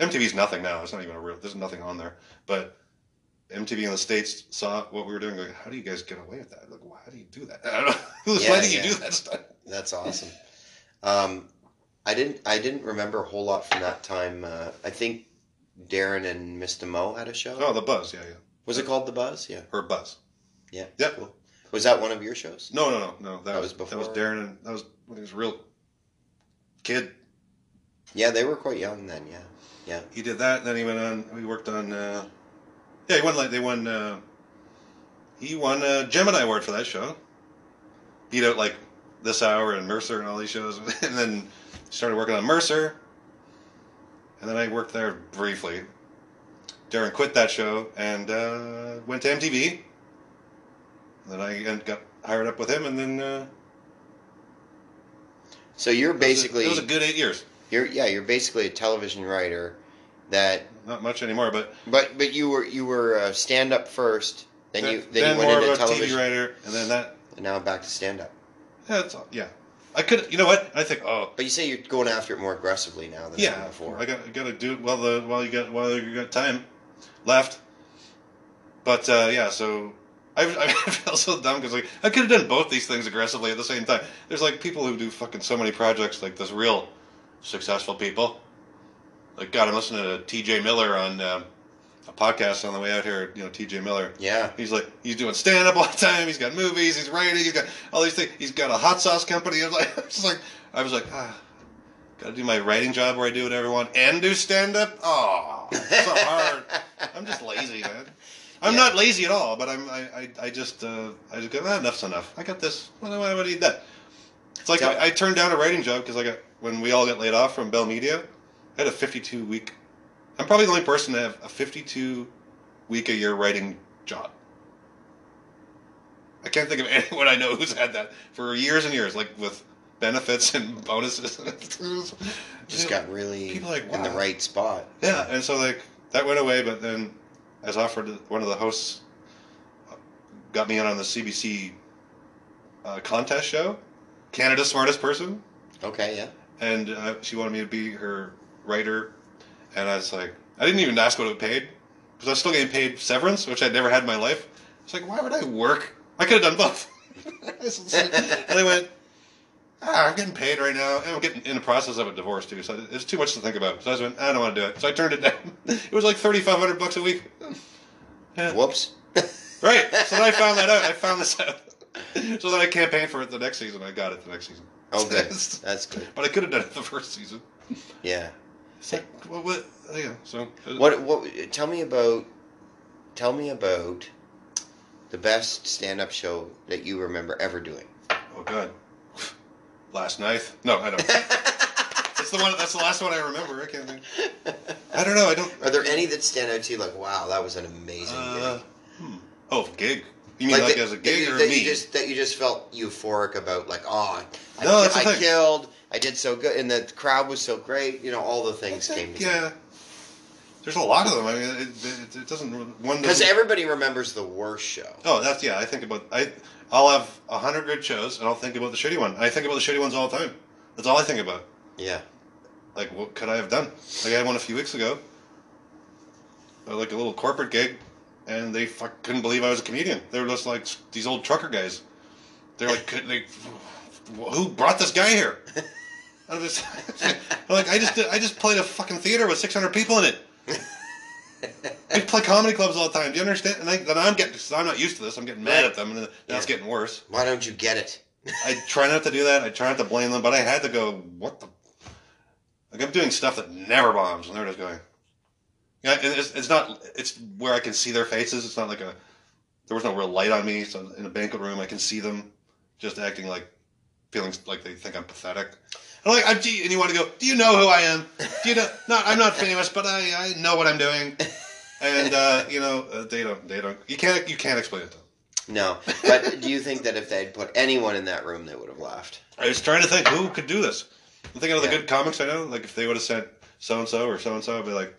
A: MTV's nothing now. It's not even a real. There's nothing on there. But MTV in the states saw what we were doing. Like, how do you guys get away with that? Like, why do you do that? I don't know. Who's
B: Yeah,
A: letting
B: yeah.
A: you do that stuff?
B: That's awesome. Um, I didn't. I didn't remember a whole lot from that time. Uh, I think Darren and Mr. Mo had a show.
A: Oh, the Buzz. Yeah, yeah.
B: Was it called The Buzz? Yeah.
A: Or Buzz.
B: Yeah.
A: Yeah.
B: Cool. Was that one of your shows?
A: No, no, no, no. That,
B: That
A: was
B: was
A: That was? Darren, and that was when he was a real kid.
B: Yeah, they were quite young then. Yeah. Yeah.
A: He did that. And then he went on. We worked on. Uh, yeah, he won like they won. Uh, he won a Gemini Award for that show. Beat out like this hour and Mercer and all these shows, and then started working on Mercer. And then I worked there briefly. Darren quit that show and uh, went to MTV. Then I got hired up with him, and then uh,
B: So you're
A: it was a-
B: basically
A: it was a good eight years.
B: you're yeah you're basically a television writer that
A: Not much anymore, but
B: but but you were you were uh, stand up first then you then, you
A: more
B: went into
A: of a
B: television
A: TV writer, and then that.
B: and now I'm back to stand up.
A: Yeah, it's, yeah. I could. You know what? I think. Oh,
B: But you say you're going after it more aggressively now than
A: yeah.
B: before.
A: I got. I got to do it while the while you got while you got time left. But uh, yeah, so I, I feel so dumb because like I could have done both these things aggressively at the same time. There's like people who do fucking so many projects like this real successful people. Like God, I'm listening to T.J. Miller on um, a podcast on the way out here. You know, T.J. Miller.
B: yeah.
A: He's like he's doing stand up all the time. He's got movies. He's writing. He's got all these things. He's got a hot sauce company. I was like, I was like, I was like, ah, got to do my writing job where I do whatever I want and do stand up. Oh, so hard. I'm just lazy, man. I'm
B: Yeah.
A: not lazy at all, but I'm I I, I just uh, I just go ah, enough's enough. I got this. Why do I need that? It's like I, I turned down a writing job because I got when we all got laid off from Bell Media. I had a 52 week. I'm probably the only person to have a 52 week a year writing job. I can't think of anyone I know who's had that for years and years, like with benefits and bonuses.
B: Just got really
A: People like,
B: in the right spot.
A: yeah, and so like that went away, but then I was offered one of the hosts got me in on the CBC uh, contest show, Canada's Smartest Person,
B: Okay, yeah.
A: and uh, she wanted me to be her writer, and I was like, I didn't even ask what it paid because I was still getting paid severance, which I'd never had in my life. It's like, why would I work? I could have done both. and I went, ah, I'm getting paid right now, and I'm getting in the process of a divorce too, so it's too much to think about. So I just went, I don't want to do it. So I turned it down. It was like thirty five hundred bucks a week. Yeah.
B: Whoops.
A: Right. So then I found that out. I found this out. So then I campaigned for it the next season. I got it the next season.
B: Okay. That's good.
A: But I could have done it the first season.
B: Yeah.
A: Like, well, what? Yeah. So uh,
B: What? What? Tell me about. Tell me about the best stand-up show that you remember ever doing.
A: Oh God. Last night? No, I don't. That's the one. That's the last one I remember. I can't think. I don't know. I don't.
B: Are there any that stand out to you? Like, wow, that was an amazing
A: Uh,
B: gig.
A: hmm. Oh, gig. You mean like,
B: that-
A: as a
B: that
A: gig
B: you,
A: or
B: that
A: me?
B: you just that you just felt euphoric about, like, oh, I,
A: No, the
B: I killed, I did so good, and the crowd was so great. You know, all the things
A: I
B: came
A: think,
B: together.
A: yeah. There's a lot of them. I mean, it, it, it doesn't. One
B: Because everybody remembers the worst show.
A: Oh, that's yeah. I think about I. I'll have a hundred good shows, and I'll think about the shitty one. I think about the shitty ones all the time. That's all I think about.
B: Yeah.
A: Like, what could I have done? Like, I had one a few weeks ago. Like a little corporate gig, and they fuck, couldn't believe I was a comedian. They were just like these old trucker guys. They're like, could they, who brought this guy here? I'm just like, I just did, I just played a fucking theater with 600 people in it. I play comedy clubs all the time. Do you understand? And I, then I'm getting, I'm not used to this. I'm getting mad at them, and now it's getting worse.
B: Why don't you get it?
A: I try not to do that. I try not to blame them, but I had to go. What the? Like I'm doing stuff that never bombs, and they're just going. Yeah, and it's, it's not. It's where I can see their faces. It's not like a. There was no real light on me, so in a banquet room, I can see them, just acting like, feeling like they think I'm pathetic. I'm like, I'm, do you- and you want to go? Do you know who I am? Do you know? Not, I'm not famous, but I, I know what I'm doing. And uh, you know, uh, they don't. They don't. You can't. You can't explain it to them.
B: No, but do you think that if they'd put anyone in that room, they would have laughed?
A: I was trying to think who could do this. I'm thinking of the
B: Yeah.
A: good comics I know. Like if they would have sent so and so or so and so, I'd be like,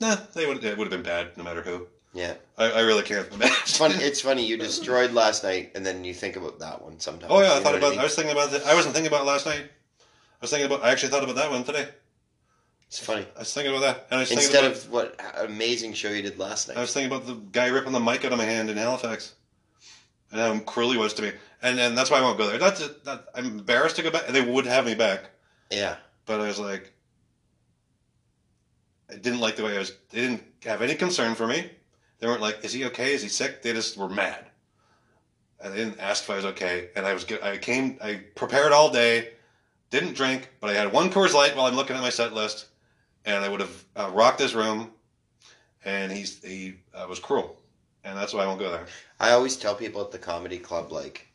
A: nah, they would. It would have been bad no matter who.
B: Yeah,
A: I, I really can't
B: it's funny. It's funny you destroyed last night, and then you think about that one sometimes.
A: Oh yeah, I thought about.
B: mean?
A: I was thinking about. The, I wasn't thinking about last night. I was thinking about. I actually thought about that one today.
B: It's funny.
A: I was thinking about that, and I was thinking
B: Instead
A: about,
B: of what amazing show you did last night.
A: I was thinking about the guy ripping the mic out of my hand in Halifax, and how cruel he was to me, and and that's why I won't go there. That's that. I'm embarrassed to go back. They would have me back,
B: Yeah,
A: but I was like, I didn't like the way I was. They didn't have any concern for me. They weren't like, "Is he okay? Is he sick?" They just were mad, and they didn't ask if I was okay. And I was good. I came. I prepared all day, didn't drink, but I had one Coors Light while I'm looking at my set list, and I would have uh, rocked this room. And he's he uh, was cruel, and that's why I won't go there.
B: I always tell people at the comedy club, like,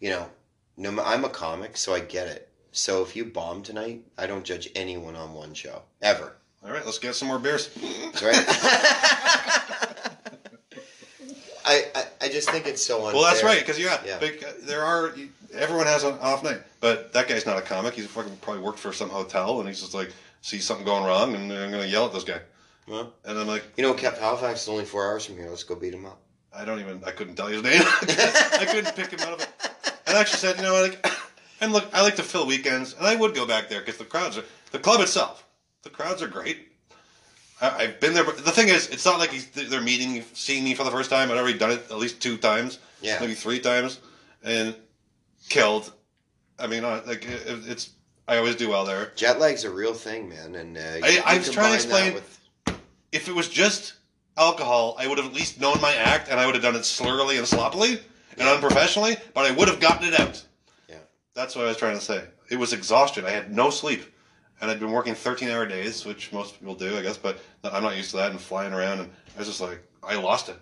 B: you know, no, I'm a comic, so I get it. So if you bomb tonight, I don't judge anyone on one show ever.
A: All right, let's get some more beers.
B: That's right. I, I I just think it's so unfair.
A: Well, that's right, because yeah,
B: Yeah.
A: big, uh, there are everyone has an off night, but that guy's not a comic. He's fucking probably worked for some hotel, and he's just like sees something going wrong, and I'm gonna yell at this guy.
B: Well,
A: And I'm like,
B: you know, Kept Halifax is only four hours from here. Let's go beat him up.
A: I don't even, I couldn't tell you his name. I couldn't pick him out of it. And I actually said, you know, like, and look, I like to fill weekends, and I would go back there because the crowds are, the club itself, the crowds are great. I, I've been there, but the thing is, it's not like he's, they're meeting, seeing me for the first time. I'd already done it at least two times,
B: Yeah.
A: maybe three times, and killed. I mean, like, it, it's, I always do well there.
B: Jet lag's a real thing, man. And uh,
A: I- I was trying to explain-
B: with-
A: if it was just alcohol, I would have at least known my act, and I would have done it slurrily and sloppily and unprofessionally, but I would have gotten it out. That's what I was trying to say. It was exhaustion. I had no sleep, and I'd been working 13-hour days, which most people do, I guess, but I'm not used to that and flying around, and I was just like, I lost it.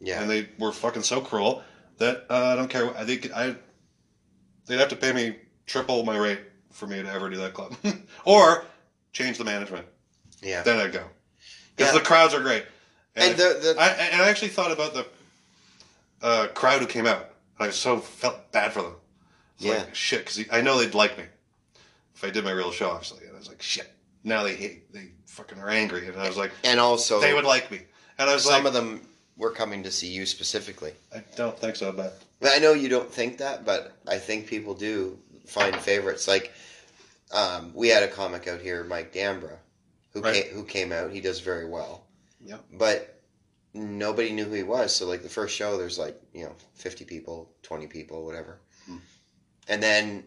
B: yeah.
A: And they were fucking so cruel that uh, I don't care. I think I they'd have to pay me triple my rate for me to ever do that club, or change the management.
B: yeah.
A: Then I'd go because
B: Yeah.
A: the crowds are great.
B: And the- the-
A: I, and I actually thought about the uh, crowd who came out. I so felt bad for them.
B: Yeah.
A: like shit because I know they'd like me if I did my real show. Obviously, and I was like shit. Now they hate. They fucking are angry, and I was like
B: and also,
A: they would like me, and I was
B: some
A: like some
B: of them were coming to see you specifically.
A: I don't think so, but
B: I know you don't think that, but I think people do find favorites. Like, um, we had a comic out here, Mike Dambra, who
A: Right.
B: came, who came out. He does very well.
A: Yeah.
B: But nobody knew who he was. So, like, the first show, there's like, you know, 50 people, 20 people, whatever. And then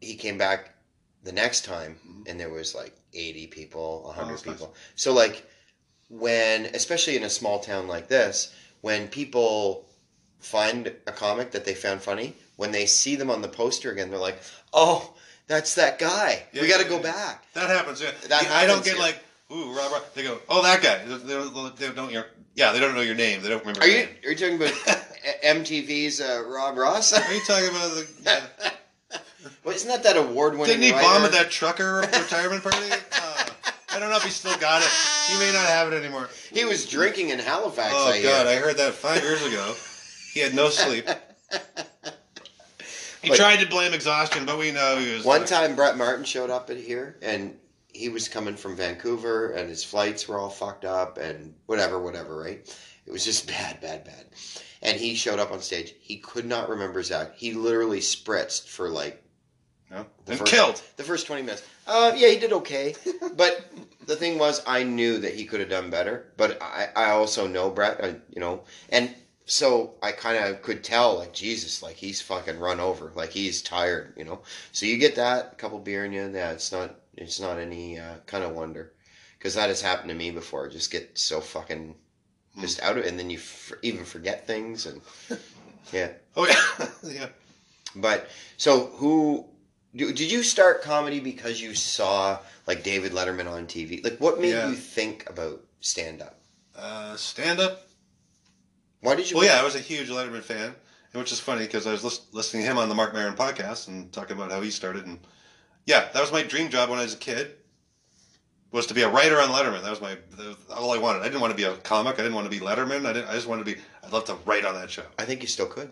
B: he came back the next time,
A: Mhm.
B: and there was like 80 people, 100
A: that's nice.
B: people. So, like, when, especially in a small town like this, when people find a comic that they found funny, when they see them on the poster again, they're like, "Oh, that's that guy.
A: Yeah,
B: we got to
A: yeah,
B: go
A: yeah.
B: back."
A: that happens. Yeah,
B: That
A: Yeah, I don't get like ooh, Rob, Rob. They go, oh, that guy. They, they, they don't. Your, yeah, they don't know your name. They don't remember.
B: Are
A: your
B: you
A: name.
B: are you talking about MTV's uh, Rob Ross?
A: Are you talking about the? Yeah.
B: well, isn't that that award winning?
A: Didn't he bomb at that trucker retirement party? Uh, I don't know if he still got it. He may not have it anymore.
B: He was drinking in Halifax.
A: Oh
B: I
A: God,
B: hear.
A: I heard that five years ago. He had no sleep. He
B: But-
A: tried to blame exhaustion, but we know he was.
B: One time, Brett Martin showed up at here, and he was coming from Vancouver, and his flights were all fucked up, and whatever, whatever. Right? It was just bad, bad, bad. And he showed up on stage. He could not remember his act. He literally spritzed for like
A: no,
B: the
A: and
B: first-
A: killed.
B: the first 20 minutes. Uh, yeah, he did okay. but the thing was, I knew that he could have done better. But I, I also know Brett, uh, you know, and so I kind of could tell, like, Jesus, like, he's fucking run over. Like, he's tired, you know. So you get that, a couple beer in you, yeah, it's not, it's not any uh, kind of wonder. Because that has happened to me before. Just get so fucking just out of it. And then you f- even forget things. And yeah.
A: Oh yeah, yeah.
B: But so who do- did you start comedy because you saw like David Letterman on TV? Like what made
A: Yeah.
B: you think about stand up?
A: Uh, stand up.
B: Why did you
A: Well, yeah, I was a huge Letterman fan, which is funny because I was lis- listening to him on the Marc Maron podcast and talking about how he started. And yeah, that was my dream job when I was a kid. was to be a writer on Letterman. That was my that was all I wanted. I didn't want to be a comic. I didn't want to be Letterman. I didn't. I just wanted to be. I'd love to write on that show.
B: I think you still could.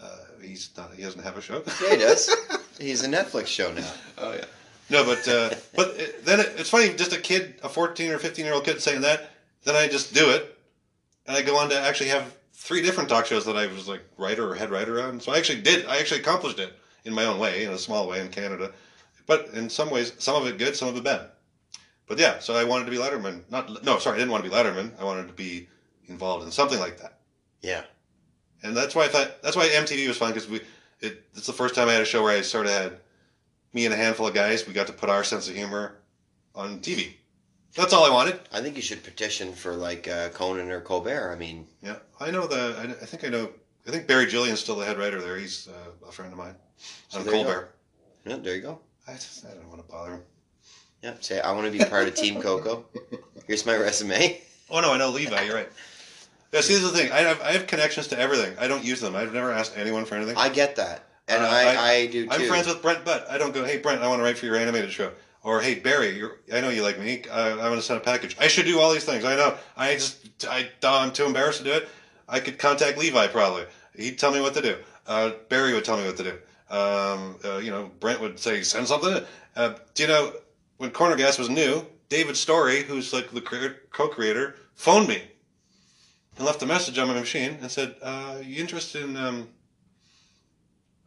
A: Uh, he's not. He doesn't have a show.
B: Yeah, he does. He's a Netflix show now.
A: Oh yeah. No, but uh, but it, then it, it's funny. Just a kid, a fourteen or fifteen year old kid saying that. Then I just do it, and I go on to actually have three different talk shows that I was like writer or head writer on. So I actually did. I actually accomplished it in my own way, in a small way in Canada. But in some ways, some of it good, some of it bad. But yeah, so I wanted to be Letterman. Not no, sorry, I didn't want to be Letterman. I wanted to be involved in something like that.
B: Yeah.
A: And that's why I thought that's why MTV was fun because we it it's the first time I had a show where I sort of had me and a handful of guys. We got to put our sense of humor on TV. That's all I wanted.
B: I think you should petition for like uh, Conan or Colbert. I mean,
A: Yeah, I know the. I, I think I know. I think Barry Julien's still the head writer there. He's uh, a friend of mine
B: So
A: on Colbert.
B: yeah, there you go.
A: I, just, I don't want to bother him.
B: Yeah, say I want to be part of Team Coco. Here's my resume.
A: Oh no, I know Levi. You're right. Yeah, see, this is the thing. I have I have connections to everything. I don't use them. I've never asked anyone for anything.
B: I get that, and
A: Uh,
B: I,
A: I-
B: I, do too.
A: I'm friends with Brent Butt. I don't go, hey Brent, I want to write for your animated show. Or hey Barry, you're, I know you like me. Uh, I want to send a package. I should do all these things. I know. I just I I'm too embarrassed to do it. I could contact Levi probably. He'd tell me what to do. Uh, Barry would tell me what to do. Um, uh, you know, Brent would say send something. Uh, do you know when Corner Gas was new? David Storey, who's like the co-creator, phoned me and left a message on my machine and said, uh, "You interested in?" Um,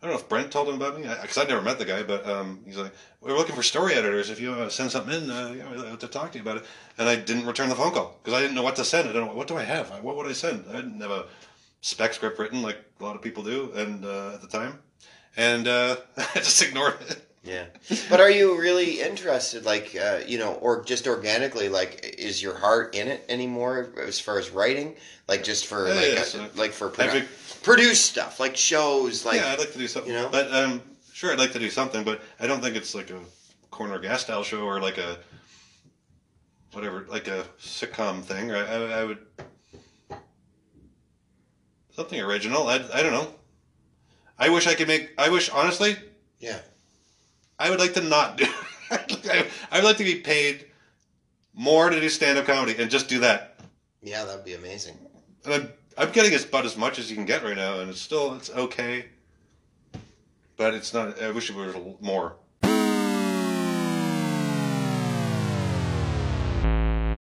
A: I don't know if Brent told him about me because I'd never met the guy, but um, he's like, "We're looking for story editors. If you uh, send something in, uh, we'd like to talk to you about it." And I didn't return the phone call because I didn't know what to send. I don't know what do I have. What would I send? I didn't have a spec script written like a lot of people do, and uh, at the time, and uh, I just ignored it.
B: Yeah, but are you really interested? Like, uh, you know, or just organically? Like, is your heart in it anymore as far as writing? Like, just for
A: Yeah,
B: like,
A: yeah,
B: uh,
A: so
B: like for produ-
A: been-
B: produce stuff, like shows, like
A: yeah, I'd like to do something.
B: you know?
A: but um, sure, I'd like to do something, but I don't think it's like a corner gas style show or like a whatever, like a sitcom thing. I, I, I would something original. I, I don't know. I wish I could make. I wish honestly,
B: yeah,
A: I would like to not do. I would like to be paid more to do stand up comedy and just do that.
B: yeah, that'd be amazing.
A: And I'm I'm getting as about as much as you can get right now, and it's still it's okay. But it's not. I wish it was more.